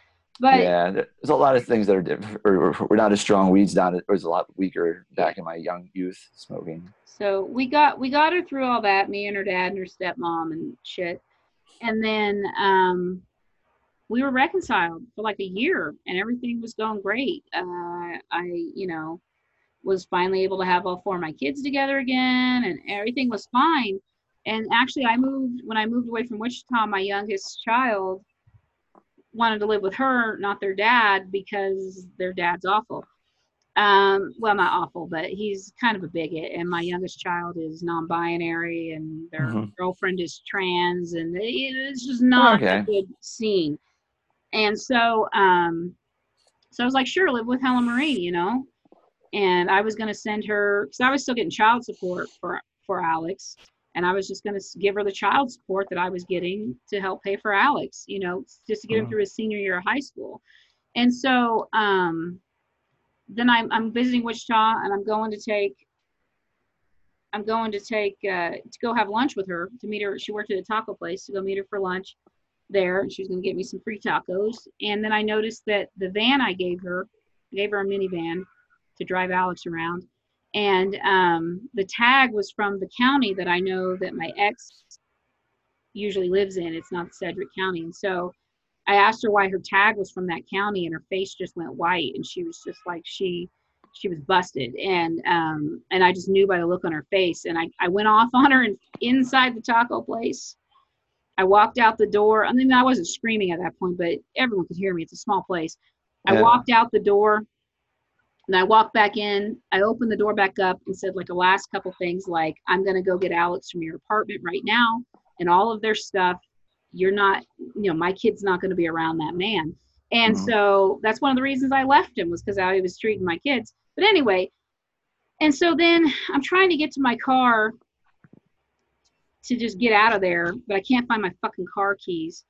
But yeah, there's a lot of things that are different. Or, we're not as strong. Weeds not. It was a lot weaker back in my young youth smoking. So we got we got her through all that, me and her dad and her stepmom and shit. And then um we were reconciled for like a year and everything was going great. Uh I, you know, was finally able to have all four of my kids together again and everything was fine. And actually I moved when I moved away from Wichita, my youngest child wanted to live with her, not their dad, because their dad's awful. Um well not awful but he's kind of a bigot and my youngest child is non-binary and their Mhm. girlfriend is trans and it- it's just not a good scene. And so um so i was like sure live with helen marie you know? And i was going to send her because i was still getting child support for for alex and i was just going to give her the child support that i was getting to help pay for alex you know just to get him Mhm. through his senior year of high school and so um then I'm, I'm visiting Wichita and I'm going to take I'm going to take uh, to go have lunch with her to meet her. She worked at a taco place to go meet her for lunch there. and She was going to get me some free tacos. And then I noticed that the van I gave her, I gave her a minivan to drive Alex around, and um, the tag was from the county that I know that my ex usually lives in. It's not Sedgwick County, and so I asked her why her tag was from that county, and her face just went white, and she was just like she she was busted, and um and I just knew by the look on her face, and I I went off on her and inside the taco place. I walked out the door. I mean, I wasn't screaming at that point, but everyone could hear me. It's a small place. I walked out the door, and I walked back in. I opened the door back up and said like a last couple things, like I'm gonna go get Alex from your apartment right now, and all of their stuff you're not you know my kid's not going to be around that man and Mhm. so that's one of the reasons i left him was because he was treating my kids but anyway and so then i'm trying to get to my car to just get out of there but i can't find my fucking car keys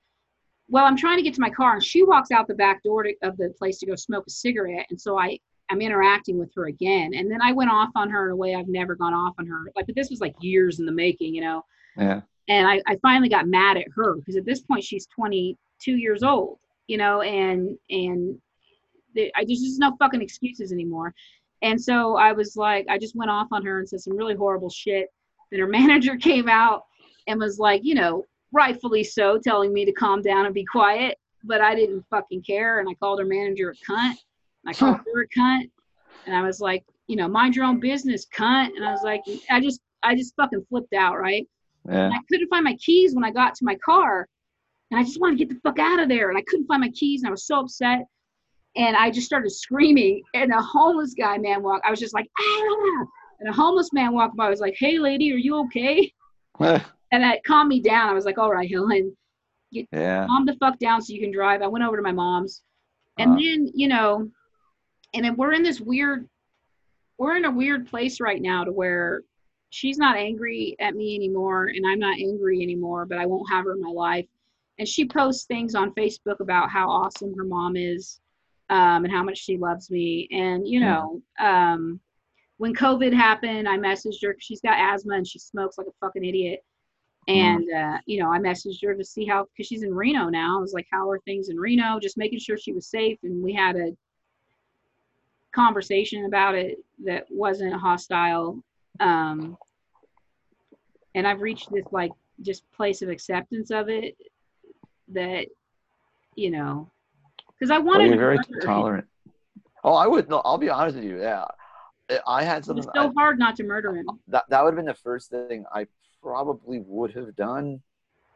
well i'm trying to get to my car and she walks out the back door to, of the place to go smoke a cigarette and so i i'm interacting with her again. And then i went off on her in a way i've never gone off on her. Like but this was like years in the making you know? Yeah. and I, I finally got mad at her because at this point she's 22 years old you know? And and the, I just no fucking excuses anymore. And so I was like I just went off on her and said some really horrible shit. Then her manager came out and was like you know rightfully so telling me to calm down and be quiet. But I didn't fucking care and I called her manager a cunt and I called her a cunt and I was like you know mind your own business cunt and I was like I just I just fucking flipped out right Yeah. and I couldn't find my keys when I got to my car. And I just wanted to get the fuck out of there. And I couldn't find my keys and I was so upset. and I just started screaming. And a homeless guy man walked. I was just like, ah! And a homeless man walked by. I was like, hey, lady, are you okay? and that calmed me down. I was like, all right, Helen, get yeah. calm the fuck down so you can drive. I went over to my mom's. And Uh. then, you know, and then we're in this weird, we're in a weird place right now to where she's not angry at me anymore and I'm not angry anymore, but I won't have her in my life. And she posts things on Facebook about how awesome her mom is um, and how much she loves me. And, you know, um, when COVID happened, I messaged her she's got asthma and she smokes like a fucking idiot. And, uh, you know, I messaged her to see how, because she's in Reno now. I was like, how are things in Reno? Just making sure she was safe. And we had a conversation about it that wasn't hostile. Um, and I've reached this, like, just place of acceptance of it that, you know, because I Well, wanted you're to very murder him. tolerant. Oh, I would. No, I'll be honest with you. Yeah, I had something. so hard not to murder him. that that would have been the first thing I probably would have done.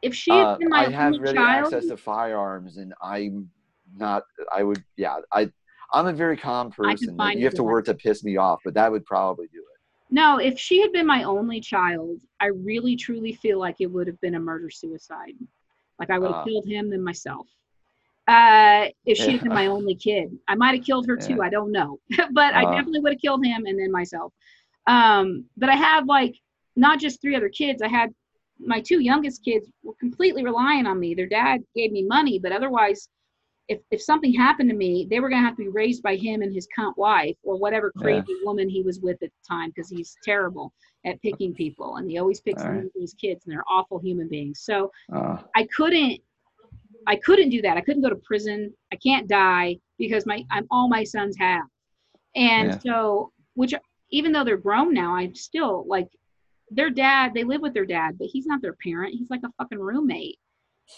If she had Uh, been my I have ready child, access to firearms, and I'm not. I would. Yeah, I. I'm a very calm person. You have to work to piss me off, but that would probably do it. no, if she had been my only child, I really truly feel like it would have been a murder suicide. Like I would have Ah. killed him than myself. Uh, if she had been my only kid, I might have killed her too. I don't know, but I Ah. definitely would have killed him and then myself. Um, but I had like not just three other kids. I had my two youngest kids were completely relying on me. Their dad gave me money, but otherwise, if if something happened to me, they were gonna have to be raised by him and his cunt wife or whatever Yeah. crazy woman he was with at the time, because he's terrible at picking people and he always picks right. his kids and they're awful human beings. So Uh, I couldn't I couldn't do that. I couldn't go to prison. I can't die because my I'm all my sons have. And Yeah. so which even though they're grown now, I'm still like their dad, they live with their dad, but he's not their parent. He's like a fucking roommate.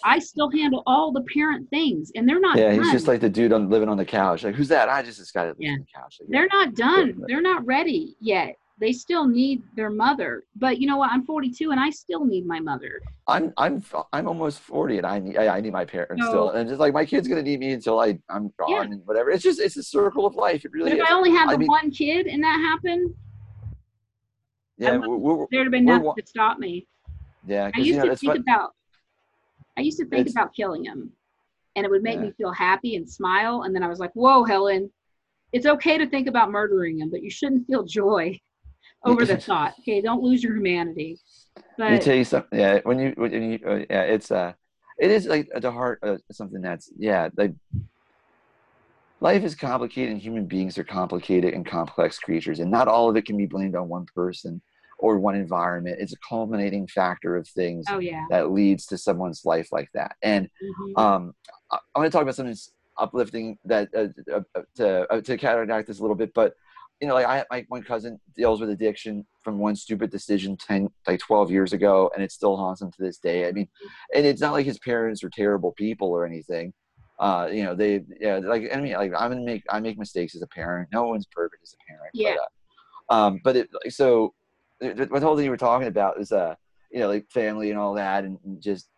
I still handle all the parent things and they're not yeah, done. he's just like the dude on living on the couch. Like, who's that? I just this guy that lives Yeah. on the couch. Like, they're not done. They're not ready yet. They still need their mother. But you know what? I'm 42 and I still need my mother. I'm I'm I'm almost forty, and I need I, I need my parents So- still, and just like my kid's gonna need me until I I'm gone Yeah. and whatever. It's just it's a circle of life. It really. But if is. I only had the mean- one kid and that happened, yeah, we're, we're, there'd have been nothing to stop me. yeah. I used you know, to think fun- about I used to think about killing him and it would make Yeah. me feel happy and smile and then I was like, "Whoa, Helen, it's okay to think about murdering him, but you shouldn't feel joy over the thought. Okay, don't lose your humanity." Let me tell you something. Yeah, when you when you uh, yeah, it's uh, it is like at the heart of something that's yeah, like life is complicated and human beings are complicated and complex creatures, and not all of it can be blamed on one person or one environment. It's a culminating factor of things oh yeah. that leads to someone's life like that. And Mhm. um, I, I'm going to talk about something uplifting that uh, uh, uh, to uh, to counteract this a little bit, but you know, like I, my one cousin deals with addiction from one stupid decision 10, like 12 years ago, and it still haunts him to this day. I mean, and it's not like his parents are terrible people or anything. Uh, you know, they, yeah, like, I mean, like I'm gonna make, I make mistakes as a parent. No one's perfect as a parent. Yeah. But, uh, um, but it, like, so the, whole thing you were talking about is, uh, you know, like family and all that, and, just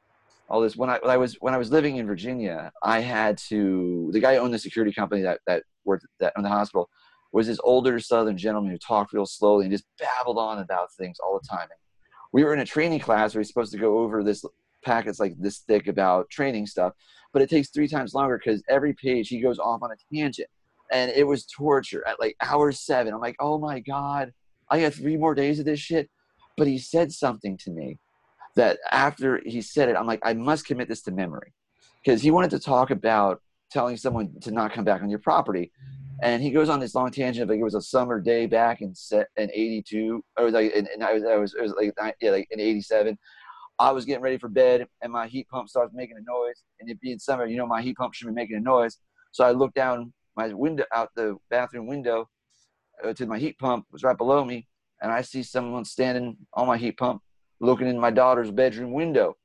all this. When I, when I was, when I was living in Virginia, I had to, the guy who owned the security company that, that worked that owned the hospital was this older southern gentleman who talked real slowly and just babbled on about things all the time. And we were in a training class where he's supposed to go over this packets like this thick about training stuff, but it takes three times longer because every page he goes off on a tangent. And it was torture at like hour seven. I'm like, oh my God, I got three more days of this shit. But he said something to me that after he said it, I'm like, I must commit this to memory. Because he wanted to talk about telling someone to not come back on your property and he goes on this long tangent of like it was a summer day back in in 82 or like and, and I was I was it was like yeah like in 87 I was getting ready for bed and my heat pump starts making a noise and it being summer you know my heat pump should be making a noise so I looked down my window out the bathroom window Uh, to my heat pump was right below me and I see someone standing on my heat pump looking in my daughter's bedroom window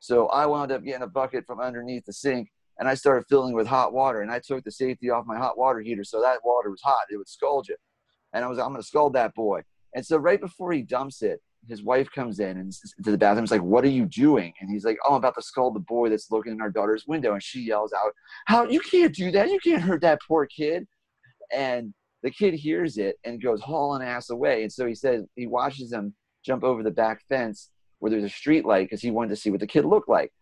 so I wound up getting a bucket from underneath the sink and I started filling with hot water. And I took the safety off my hot water heater, so that water was hot. It would scald you. And I was, I'm going to scald that boy. And so right before he dumps it, his wife comes in and to the bathroom. He's like, "What are you doing?" And he's like, "Oh, I'm about to scald the boy that's looking in our daughter's window." And she yells out, "How you can't do that? You can't hurt that poor kid!" And the kid hears it and goes hauling ass away. And so he says he watches him jump over the back fence where there's a street light because he wanted to see what the kid looked like.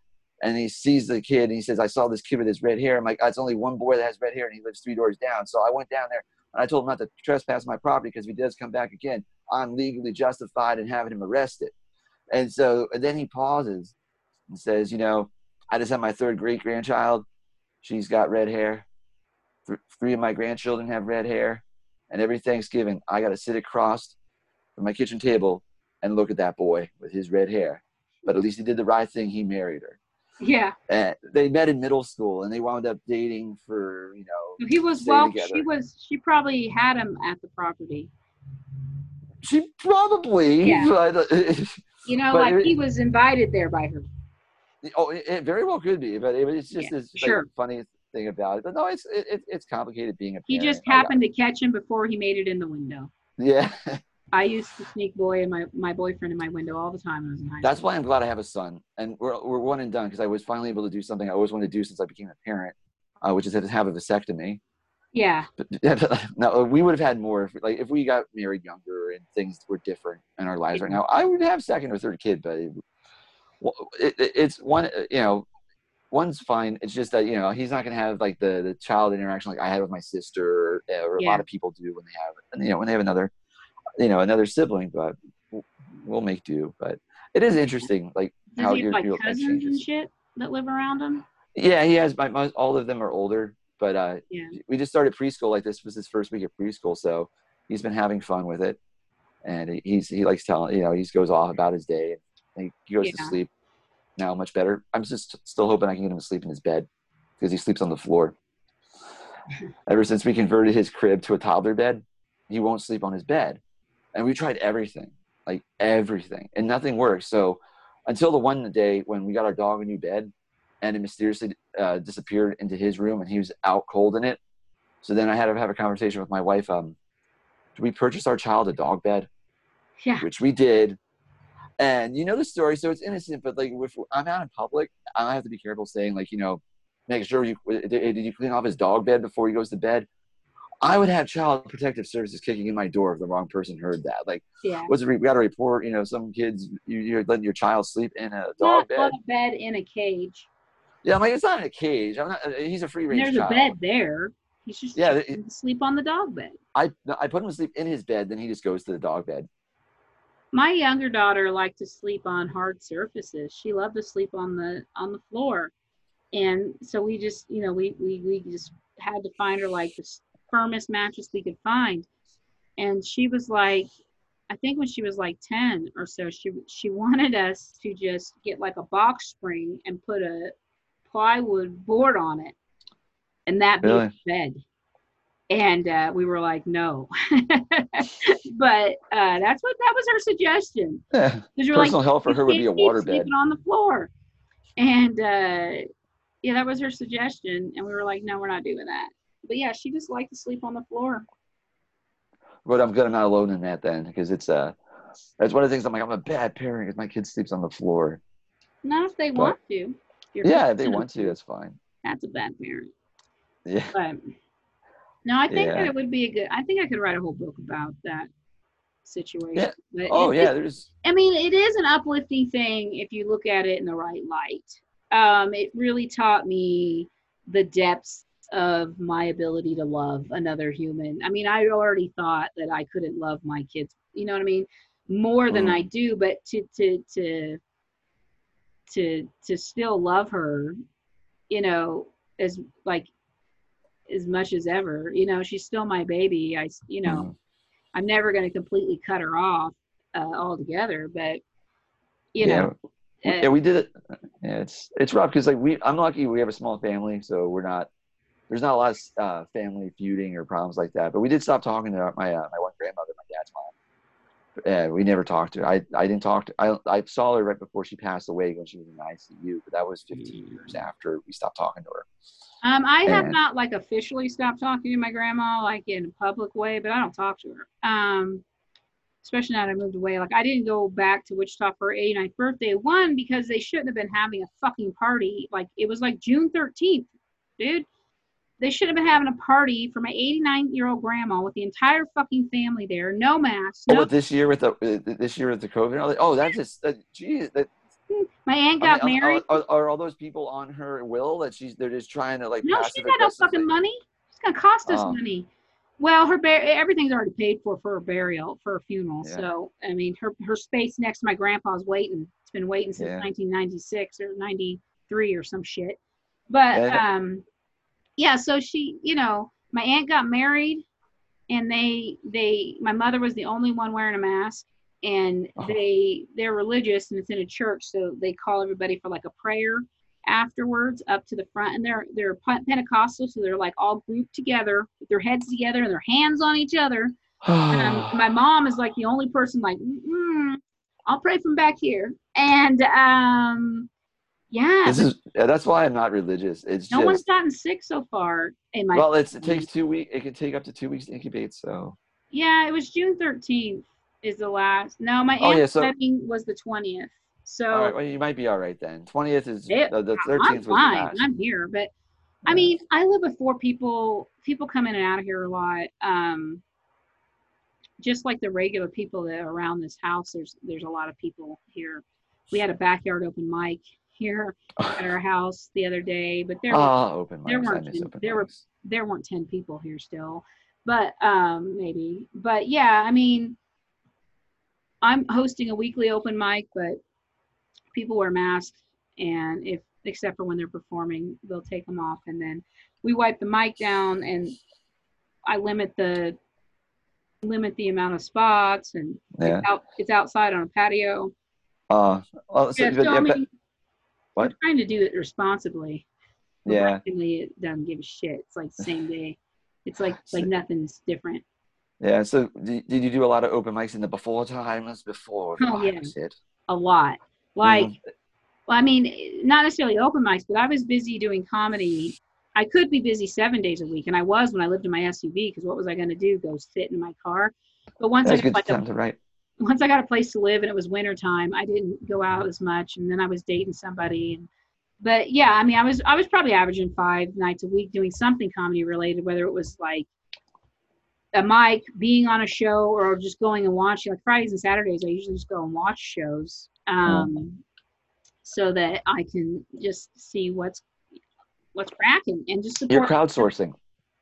And he sees the kid and he says, I saw this kid with his red hair. I'm like, it's only one boy that has red hair and he lives three doors down. So I went down there and I told him not to trespass my property because if he does come back again, I'm legally justified in having him arrested. And so and then he pauses and says, You know, I just had my third great grandchild. She's got red hair. Three of my grandchildren have red hair. And every Thanksgiving, I got to sit across from my kitchen table and look at that boy with his red hair. But at least he did the right thing. He married her. Yeah. And they met in middle school and they wound up dating for, you know, He was well. together. She was. She probably had him at the property. she probably, Yeah. but, uh, You know, like it- he was invited there by her. oh, it, it very well could be, but it, it's just Yeah, this like, sure. funny thing about it. But no, it's it, it, it's complicated being a He just happened to catch him before he made it in the window. Yeah, I used to sneak boy and my my boyfriend in my window all the time when I was in high that's school. why I'm glad I have a son, and we're we're one and done because I was finally able to do something I always wanted to do since I became a parent, uh, which is to have a vasectomy. Yeah. But no, we would have had more if like if we got married younger and things were different in our lives right now. I would have second or third kid, but it, well, it, it, it's one you know one's fine. It's just that you know he's not gonna have like the the child interaction like I had with my sister or, or a Yeah. lot of people do when they have you know when they have another you know another sibling. But we'll- make do. But it is interesting like Does how he have your like your cousins and shit that live around him? Yeah, he has. My, all of them are older, but uh, Yeah. we just started preschool. Like this was his first week of preschool, so he's been having fun with it, and he- he's he likes telling you know he goes off about his day. And he goes to sleep now much better. I'm just still hoping I can get him to sleep in his bed because he sleeps on the floor. Ever since we converted his crib to a toddler bed, he won't sleep on his bed, and we tried everything, like everything, and nothing works. So until the one day when we got our dog a new bed, and it mysteriously uh, disappeared into his room, and he was out cold in it. So then I had to have a conversation with my wife. Um, do we purchase our child a dog bed? Yeah. Which we did. And you know the story, so it's innocent. But like, if I'm out in public, I have to be careful saying like, you know, make sure you did, did you clean off his dog bed before he goes to bed. I would have child protective services kicking in my door if the wrong person heard that. Like, Yeah. what's it? We got a report. You know, some kids you, you're letting your child sleep in a dog bed. a bed in a cage. Yeah, I'm like, it's not in a cage. I'm not. uh, He's a free range there's child. a bed there. He's just Yeah, sleep on the dog bed. I I put him to sleep in his bed, then he just goes to the dog bed. My younger daughter liked to sleep on hard surfaces. She loved to sleep on the on the floor. And so we just, you know, we we we just had to find her like the firmest mattress we could find. And she was like I think when she was like 10 or so, she she wanted us to just get like a box spring and put a plywood board on it. And that be Really? a bed. And uh, we were like, no. but uh, that's what that was her suggestion. Yeah. like, Personal health for her would be a water bed. on the floor. And uh, yeah, that was her suggestion. And we were like, no, we're not doing that. But yeah, she just liked to sleep on the floor. But I'm good. I'm not alone in that then, because it's uh, that's one of the things I'm like. I'm a bad parent because my kid sleeps on the floor. Not if they But- want to. Yeah, if they want to, that's fine. That's a bad parent. Yeah. But no, I think that it would be a good. I think I could write a whole book about that situation. Yeah. But Oh it- yeah, there's I mean, it is an uplifting thing if you look at it in the right light. Um, it really taught me the depths of my ability to love another human. I mean, I already thought that I couldn't love my kids, you know what I mean, more than Mm. I do, but to to to to to still love her, you know, as like as much as ever. You know, she's still my baby. I, you know, Mhm. I'm never going to completely cut her off uh, altogether, but you yeah. know, uh, yeah, we did it. Yeah, it's it's rough because like we, I'm lucky we have a small family, so we're not. There's not a lot of uh, family feuding or problems like that. But we did stop talking to my uh, my one grandmother, my dad's mom. Yeah, we never talked to her. I, I didn't talk to I I saw her right before she passed away when she was in the ICU, but that was 15 years after we stopped talking to her. Um, I have and- not like officially stopped talking to my grandma like in a public way, but I don't talk to her. Um, especially now that I moved away. Like I didn't go back to Wichita for her 89th birthday. One because they shouldn't have been having a fucking party. Like it was like June 13th, dude. They should have been having a party for my 89 year old grandma with the entire fucking family there. No mask. Oh, No, but this year with the uh, this year with the COVID, oh, that's just uh, geez. That, my aunt I got mean, married. Are, are all those people on her will that she's they're just trying to like? No, she's got no fucking like- money. It's gonna cost us Oh. money. Well, her everything's already paid for for her burial, for her funeral. Yeah. So I mean, her her space next to my grandpa's waiting. It's been waiting since Yeah. 1996 or 93 or some shit. But Yeah. um, yeah. So she, you know, my aunt got married, and they they my mother was the only one wearing a mask, and Oh. they they're religious and it's in a church, so they call everybody for like a prayer afterwards up to the front and they're they're pentecostal so they're like all grouped together with their heads together and their hands on each other um, my mom is like the only person like mm i'll pray from back here and um yeah This is that's why I'm not religious. It's no one's gotten sick so far in my well, it's, it takes two weeks. It can take up to two weeks to incubate. So yeah it was june 13th is the last no my Oh, aunt's yeah, so- wedding was the 20th so all right, well, you might be all right then. Twentieth is Yeah, the, thirteenth was the fine. last. I'm here, but I mean, I live with four people. People come in and out of here a lot. Um, just like the regular people that are around this house, there's there's a lot of people here. We had a backyard open mic here at our house the other day, but there were, Ah, open there weren't miss any- open there were there weren't ten people here still, but um, maybe. But yeah, I mean, I'm hosting a weekly open mic, but people wear masks, and if except for when they're performing, they'll take them off, and then we wipe the mic down, and I limit the limit the amount of spots, and Yeah. it's, out, it's outside on a patio. Uh, well, so, Yeah, so, yeah, I mean, what? we're trying to do it responsibly. Yeah. It doesn't give a shit. It's like same day. It's like like nothing's different. Yeah. So, did, did you do a lot of open mics in the before times before Oh, yeah. a lot. Like, Mm-hmm. well, I mean, not necessarily open mics, but I was busy doing comedy. I could be busy seven days a week, and I was when I lived in my SUV because what was I going to do? Go sit in my car? But once I got like a, to write. once I got a place to live and it was winter time, I didn't go out as much, and then I was dating somebody. And, but yeah, I mean, I was I was probably averaging five nights a week doing something comedy related, whether it was like a mic, being on a show, or just going and watching. Like Fridays and Saturdays, I usually just go and watch shows, um, so that I can just see what's what's cracking and just support. You're crowdsourcing.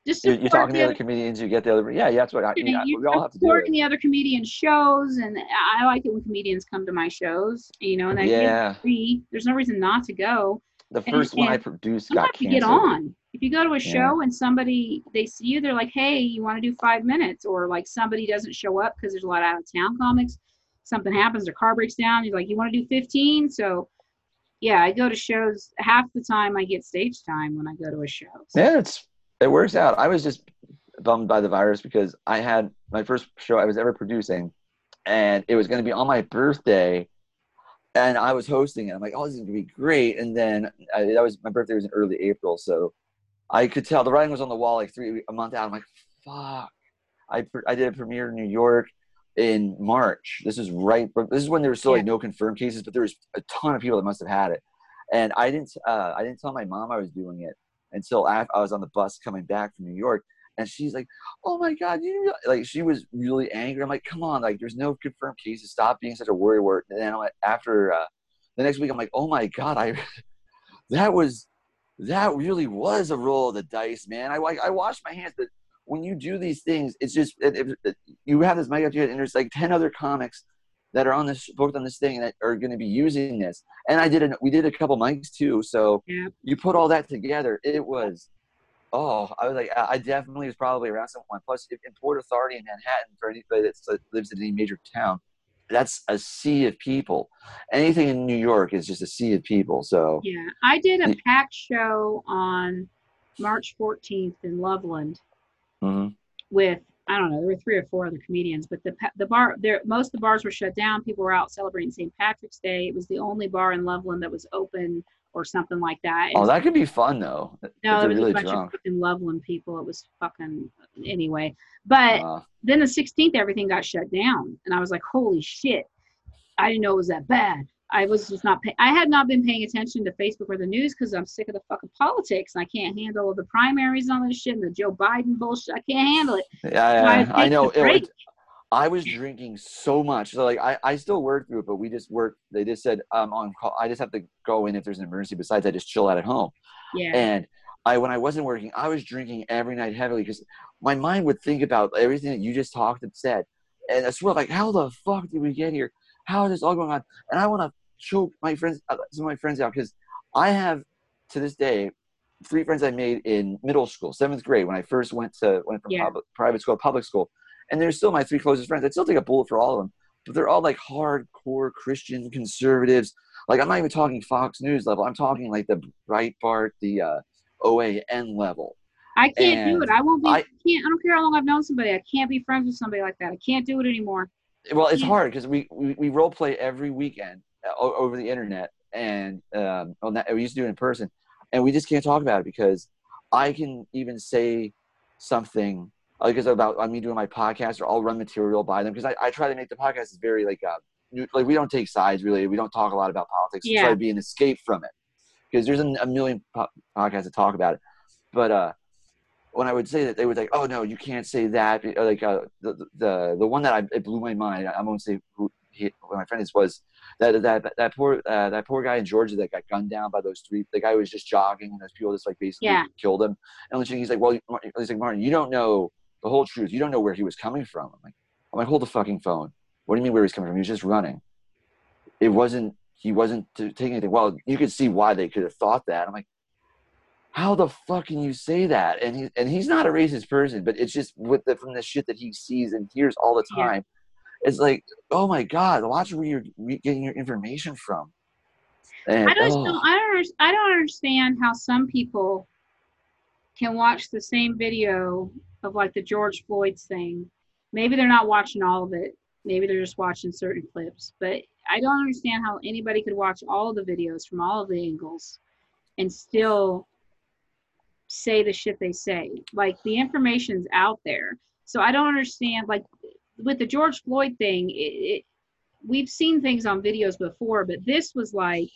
Just You're, you're talking to the other comedians. You get the other. Yeah, yeah. That's what I, you know, yeah, you we all have to do supporting the other comedian shows, and I like it when comedians come to my shows. You know, and I Yeah. free. There's no reason not to go. The and- first one I and produced Sometimes got canceled. get on. If you go to a Yeah. show and somebody they see you, they're like, "Hey, you want to do five minutes?" Or like somebody doesn't show up because there's a lot of out of town comics. Something happens, their car breaks down. You're like, "You want to do 15?" So, yeah, I go to shows. Half the time, I get stage time when I go to a show. So, Yeah, it's it works out. I was just bummed by the virus because I had my first show I was ever producing, and it was going to be on my birthday, and I was hosting it. I'm like, oh, this is going to be great. And then I, that was my birthday was in early April, so I could tell the writing was on the wall like three a month out. I'm like, fuck. I I did a premiere in New York in March. This is right. This is when there was still like no confirmed cases, but there was a ton of people that must have had it. And I didn't. Uh, I didn't tell my mom I was doing it until af I was on the bus coming back from New York, and she's like, "Oh my God, you like she was really angry." I'm like, "Come on, like there's no confirmed cases. Stop being such a worry wart." And then I'm like, after uh, the next week, I'm like, "Oh my God, I that was that really was a roll of the dice, man. I like I wash my hands, but when you do these things, it's just it, it, you have this mic up to your head, and there's like ten other comics that are on this both on this thing that are going to be using this. And I did an, we did a couple mics too, so yeah. you put all that together, it was, oh, I was like, I definitely was probably around someone. Plus, if in Port Authority in Manhattan, for anybody that uh, lives in any major town, that's a sea of people. Anything in New York is just a sea of people. So Yeah, I did a packed show on March 14th in Loveland mhm. with I don't know, there were three or four other comedians, but the the bar there most of the bars were shut down. People were out celebrating St. Patrick's Day. It was the only bar in Loveland that was open or something like that. Oh, that could be fun though. no, it was really a bunch drunk. of fucking Loveland people. It was fucking anyway. But Uh, then the 16th, everything got shut down, and I was like, holy shit! I didn't know it was that bad. I was just not. Pay- I had not been paying attention to Facebook or the news because I'm sick of the fucking politics and I can't handle the primaries and all this shit and the Joe Biden bullshit. I can't handle it. yeah, So I yeah, I know. the It- break. it- I was drinking so much. So like I, I still work through it, but we just work. They just said um on call. I just have to go in if there's an emergency. Besides, I just chill out at home. Yeah. And I, when I wasn't working, I was drinking every night heavily because my mind would think about everything that you just talked and said. And I swear, like, how the fuck did we get here? How is this all going on? And I want to choke my friends, uh, some of my friends out because I have, to this day, three friends I made in middle school, seventh grade, when I first went to went from Yeah. public, private school to public school, and they're still my three closest friends. I'd still take a bullet for all of them, but they're all like hardcore Christian conservatives. Like I'm not even talking Fox News level. I'm talking like the Breitbart, the uh, OAN level. I can't do it. I won't be. I- I, can't. I don't care how long I've known somebody. I can't be friends with somebody like that. I can't do it anymore. Well, it's hard because we, we we role play every weekend uh, over the internet, and um, on that we used to do it in person, and we just can't talk about it because I can even say something like it's about me doing my podcast, or I'll run material by them because I, I try to make the podcast is very like uh, like we don't take sides really. We don't talk a lot about politics. We try to be an escape from it because there's a, a million po- podcasts that talk about it, but uh when I would say that, they would like, "Oh no, you can't say that." Like uh, the the the one that I it blew my mind. I won't say who he, who my friend is was that that that poor uh, that poor guy in Georgia that got gunned down by those three. The guy was just jogging, and those people just like basically Yeah. killed him. And he's like, "Well," he's like, "Martin, you don't know the whole truth. You don't know where he was coming from." I'm like, "I'm like, hold the fucking phone. What do you mean where he's coming from? He was just running. It wasn't. He wasn't taking anything. Well, you could see why they could have thought that. I'm like." how the fuck can you say that? And he and he's not a racist person, but it's just with the from the shit that he sees and hears all the Yeah. time. It's like, oh my god, watch where you're re- getting your information from. And, I don't. oh, know- I don't. I don't understand how some people can watch the same video of like the George Floyd thing. Maybe they're not watching all of it. Maybe they're just watching certain clips. But I don't understand how anybody could watch all the videos from all of the angles and still say the shit they say. Like the information's out there. So I don't understand. Like with the George Floyd thing, it, it we've seen things on videos before, but this was like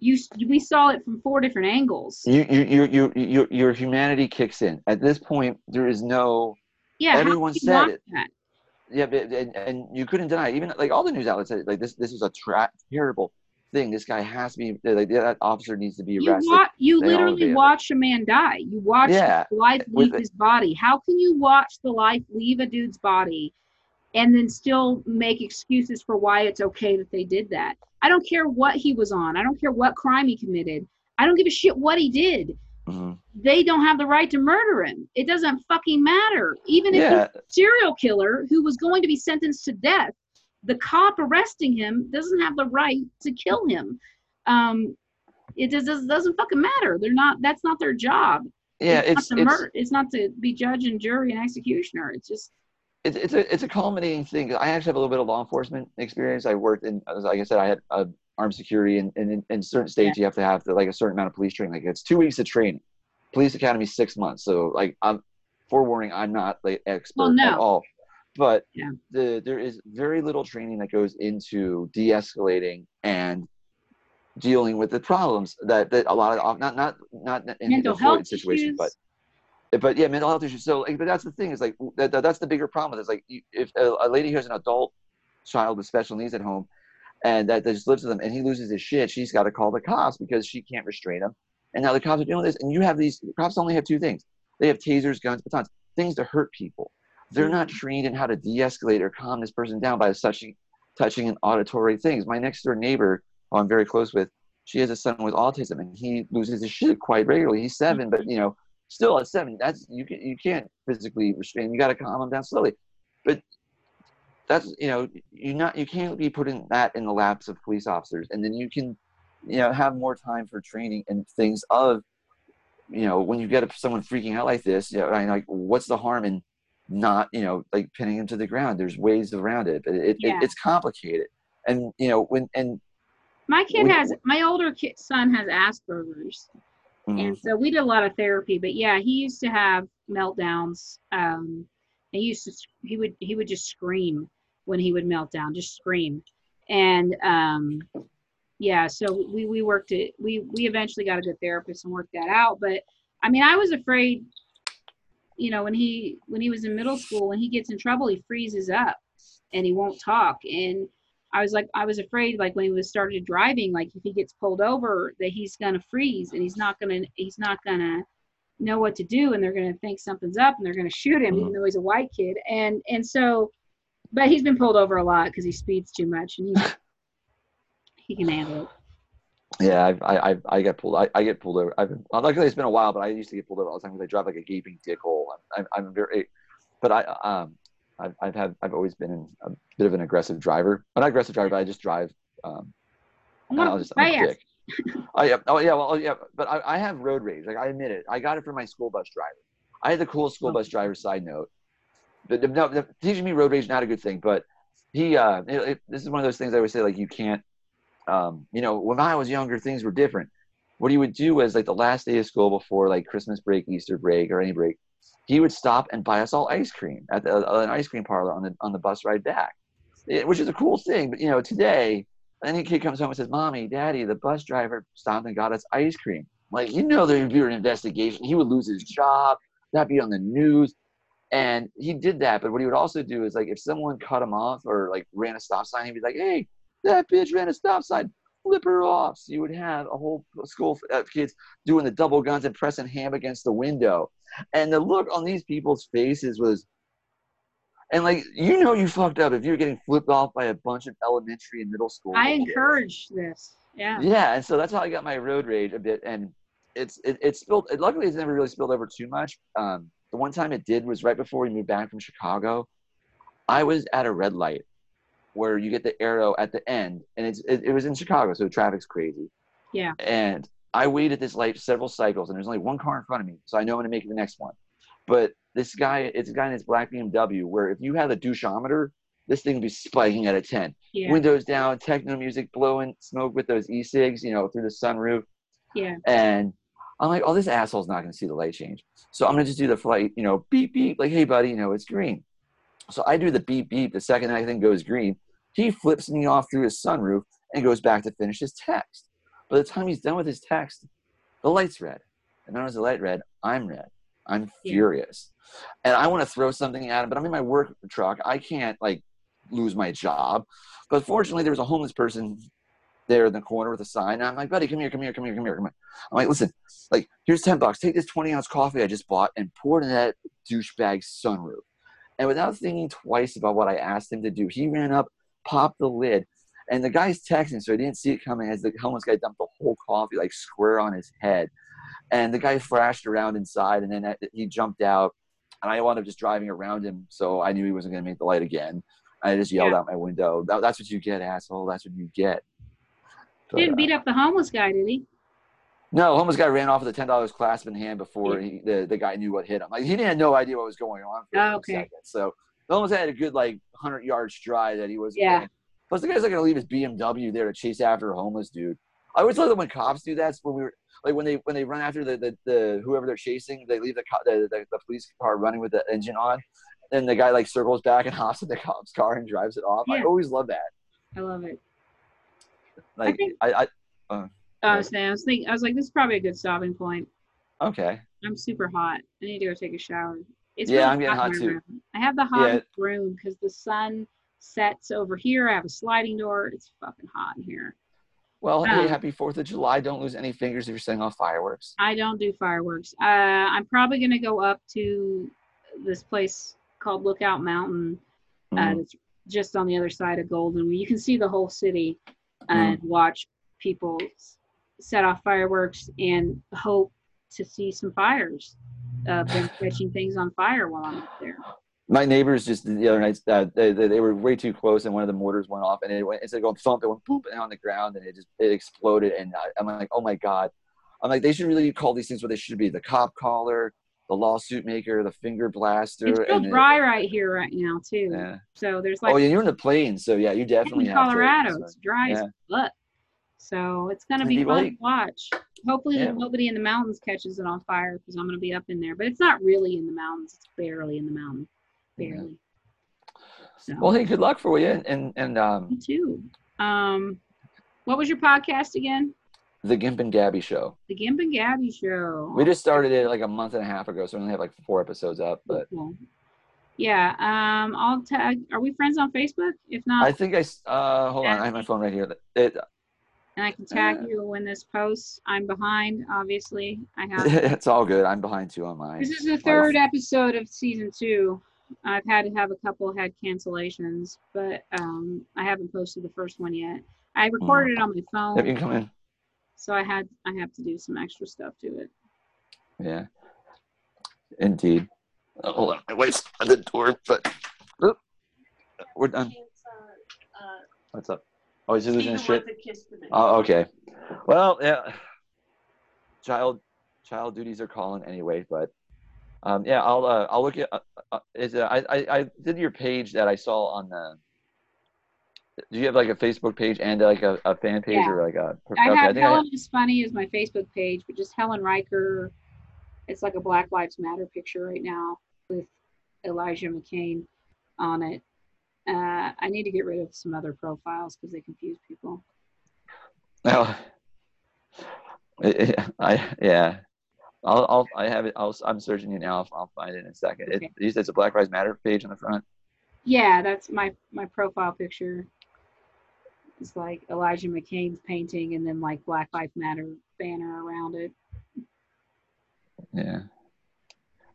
you we saw it from four different angles. you, you, you, you, you, your humanity kicks in. At this point, there is no Yeah, everyone said it. that? yeah, but, and, and you couldn't deny it. even like all the news outlets said like this. This is a tra- terrible thing. This guy has to be like that officer needs to be You arrested. wa- you literally watch a man die. You watch Yeah, life leave his body. How can you watch the life leave a dude's body and then still make excuses for why it's okay that they did that? I don't care what he was on. I don't care what crime he committed. I don't give a shit what he did. Mhm. They don't have the right to murder him. It doesn't fucking matter. Even if Yeah, he's a serial killer who was going to be sentenced to death, the cop arresting him doesn't have the right to kill him. Um, it just doesn't, fucking matter. They're not. That's not their job. yeah. it's, It's not to it's murder. It's not to be judge and jury and executioner. It's just it's it's a it's a culminating thing. I actually have a little bit of law enforcement experience. I worked in, as- like I said, I had uh, armed security, and, and in, in certain states you have to have the, like a certain amount of police training. Like it's two weeks of training. Police academy six months. So like I'm forewarning, I'm not like expert Well, no. at all. But Yeah. the there is very little training that goes into de-escalating and dealing with the problems that, that a lot of not not not in Mental the health situation, issues. but but yeah, mental health issues. So, like, but that's the thing is like that, that- that's the bigger problem. Is like you- if a, a lady has an adult child with special needs at home, and that, that just lives with them, and he loses his shit, she's got to call the cops because she can't restrain him. And now the cops are doing this, and you have these cops only have two things: they have tasers, guns, batons, things to hurt people. They're mm-hmm. not trained in how to de-escalate or calm this person down by touching, touching and auditory things. My next door neighbor, who I'm very close with, she has a son with autism, and he loses his shit quite regularly. He's seven, but you know, still at seven, that's you can you can't physically restrain. You got to calm them down slowly. But that's you know you not you can't be putting that in the laps of police officers, and then you can you know have more time for training and things of you know when you get someone freaking out like this. You know, I like what's the harm in not you know like pinning him to the ground? There's ways around it, but it, Yeah. it it's complicated. And you know when and My kid We- has my older kid, son has Asperger's, Mhm. and so we did a lot of therapy. But yeah, he used to have meltdowns. Um, he used to he would he would just scream when he would melt down, just scream. And um, yeah, so we we worked it. We we eventually got a good therapist and worked that out. But I mean, I was afraid. You know, when he when he was in middle school, when he gets in trouble, he freezes up and he won't talk. And I was like, I was afraid, like when he was started driving, like if he gets pulled over, that he's gonna freeze and he's not gonna he's not gonna know what to do, and they're gonna think something's up and they're gonna shoot him, even though he's a white kid. And and so, but he's been pulled over a lot because he speeds too much, and he he can handle it. Yeah, I, I, I get pulled. I, I get pulled over. I've been, luckily it's been a while, but I used to get pulled over all the time because I drive like a gaping dickhole. I'm, I'm, I'm very, but I, um, I've, I've had, I've always been a bit of an aggressive driver. I'm not aggressive driver, but I just drive. Um, I I'll just, I'm a dick. oh yeah, oh yeah, well, oh, yeah. But I, I have road rage. Like I admit it. I got it from my school bus driver. I had the coolest school bus driver. Side note, but no, the- teaching me road rage is not a good thing. But he, uh, it, it- this is one of those things I always say. Like you can't, um, you know, when I was younger, things were different. What he would do was like the last day of school before like Christmas break, Easter break, or any break, he would stop and buy us all ice cream at the, uh, an ice cream parlor on the on the bus ride back, It- which is a cool thing. But you know, today any kid comes home and says, "Mommy, Daddy, the bus driver stopped and got us ice cream." Like you know, there would be an investigation. He would lose his job. That'd be on the news. And he did that. But what he would also do is like if someone cut him off or like ran a stop sign, he'd be like, "Hey, that bitch ran a stop sign. Flip her off." So you would have a whole school of kids doing the double guns and pressing ham against the window. And the look on these people's faces was and like you know you fucked up if you're getting flipped off by a bunch of elementary and middle school. I kids. encourage this. Yeah. Yeah, and so that's how I got my road rage a bit, and it's it, it spilled. It, luckily, it's never really spilled over too much. Um, the one time it did was right before we moved back from Chicago. I was at a red light where you get the arrow at the end, and it's it, it was in Chicago, so traffic's crazy. Yeah. And I waited this light several cycles, and there's only one car in front of me, so I know I'm gonna make it the next one. But this guy, it's a guy in his black BMW, where if you had a doucheometer, this thing would be spiking at a 10 Yeah. windows down, techno music blowing smoke with those e-cigs, you know, through the sunroof. Yeah. And I'm like, oh, this asshole's not going to see the light change. So I'm going to just do the flight, you know, beep, beep, like, hey, buddy, you know, it's green. So I do the beep, beep. The second that thing goes green, he flips me off through his sunroof and goes back to finish his text. By the time he's done with his text, the light's red. And not only is the light red, I'm red. I'm Yeah. furious. And I want to throw something at him, but I'm in my work truck. I can't, like, lose my job. But fortunately, there was a homeless person there in the corner with a sign. And I'm like, buddy, come here, come here, come here, come here, come here. I'm like, listen, like, here's 10 bucks. Take this 20 ounce coffee I just bought and pour it in that douchebag sunroof. And without thinking twice about what I asked him to do, he ran up, popped the lid, and the guy's texting, so I didn't see it coming as the homeless guy dumped the whole coffee like square on his head. And the guy flashed around inside, and then he jumped out, and I wound up just driving around him, so I knew he wasn't going to make the light again. I just yelled Yeah. out my window, "That- "That's what you get, asshole! That's what you get." But, Didn't uh, beat up the homeless guy, did he? No, homeless guy ran off with a ten dollars clasp in hand before he, the the guy knew what hit him. Like he didn't have no idea what was going on for a Oh, okay. seconds. So the homeless had a good like hundred yard stride that he was. Yeah. Plus, the guy's not gonna leave his BMW there to chase after a homeless dude. I always love that when cops do that. When we were like when they when they run after the the, the whoever they're chasing, they leave the, co- the the the police car running with the engine on. and the guy like circles back and hops in the cop's car and drives it off. I always love that. I love it. Like think- I, I uh. I was saying, I was thinking, I was like, this is probably a good stopping point. okay. I'm super hot. I need to go take a shower. It's Yeah, really I'm getting in hot too. room. I have the Yeah. hottest room because the sun sets over here. I have a sliding door. It's fucking hot in here. Well, hey, Um, happy Fourth of July! Don't lose any fingers if you're setting off fireworks. I don't do fireworks. Uh, I'm probably gonna go up to this place called Lookout Mountain. Uh, Mhm. it's just on the other side of Golden. You can see the whole city Mm. and watch people s- set off fireworks and hope to see some fires. Uh, been catching things on fire while I'm up there. My neighbors just the other night, uh, they, they, they were way too close, and one of the mortars went off, and it went instead of going thump, it went boop and on the ground, and it just it exploded. And I, I'm like, oh my god! I'm like, they should really call these things what they should be: the cop caller, the lawsuit maker, the finger blaster. It's the- dry right here right now too. yeah. So there's like oh, yeah, you're in the plains, so yeah, you definitely in have to- Colorado. so- it's dry as fuck. So it's gonna be fun to watch. Hopefully Yeah. nobody in the mountains catches it on fire because I'm gonna be up in there. But it's not really in the mountains. It's barely in the mountain. Barely. So Well, hey, good luck for you, and and, and um, me too. Um what was your podcast again? the Gimp and Gabby show. The Gimp and Gabby show. We just started it like a month and a half ago, so we only have like four episodes up. But Cool. Yeah, um, I'll tag. Are we friends on Facebook? If not, I think I. uh, hold on, I have my phone right here. It, and I can tag uh, you when this posts. I'm behind, obviously. I have. it's all good. I'm behind too on mine. this is the third episode of season two. I've had to have a couple had cancellations, but um, I haven't posted the first one yet. I recorded it on my Yep, phone, you can come in. so I had I have to do some extra stuff to it. Yeah, indeed. Oh, hold on, my wife's at the door, but Oop. we're done. What's up? Oh, he's losing his shit. Oh, okay. Well, yeah. Child, child duties are calling anyway, but um, yeah, I'll uh, I'll look at. Uh, uh, is uh, I, I I did your page that I saw on the. Do you have like a Facebook page and like a, a fan page Yeah. or like a? I okay, have think I- Helen is funny as my Facebook page, but just Helen Reicher. It's like a Black Lives Matter picture right now with Elijah McClain on it. Uh, I need to get rid of some other profiles because they confuse people. No. I yeah. I'll, I'll I have it. I'll, I'm searching it now. I'll, I'll find it in a second. It, Okay. you said it's a Black Lives Matter page on the front. Yeah, that's my my profile picture. It's like Elijah McClain's painting and then like Black Lives Matter banner around it. Yeah.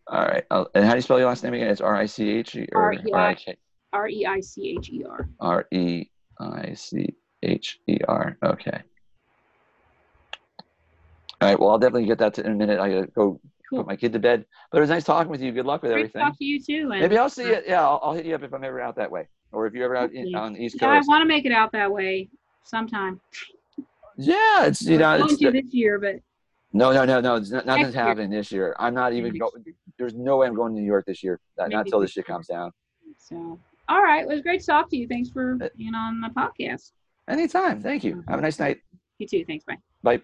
All right. I'll, and how do you spell your last name again? It's R I C H E or. R I K R E I C H E R. R E I C H E R. Okay. All right. Well, I'll definitely get that to, in a minute. I gotta go Cool. put my kid to bed. But it was nice talking with you. Good luck with Great everything. talk to you too. And Maybe I'll see uh, you. Yeah, I'll, I'll hit you up if I'm ever out that way, or if you're ever out in, on the East Yeah, I want to make it out that way sometime. Yeah, it's you know, it's going this year, but no, no, no, no. It's not, nothing's year. happening this year. I'm not even going. There's no way I'm going to New York this year. Not, not until this shit year. comes down. So, all right. It was great to talk to you. Thanks for Uh, being on my podcast. Anytime. Thank you. Have a nice night. You too. Thanks. Bye. Bye.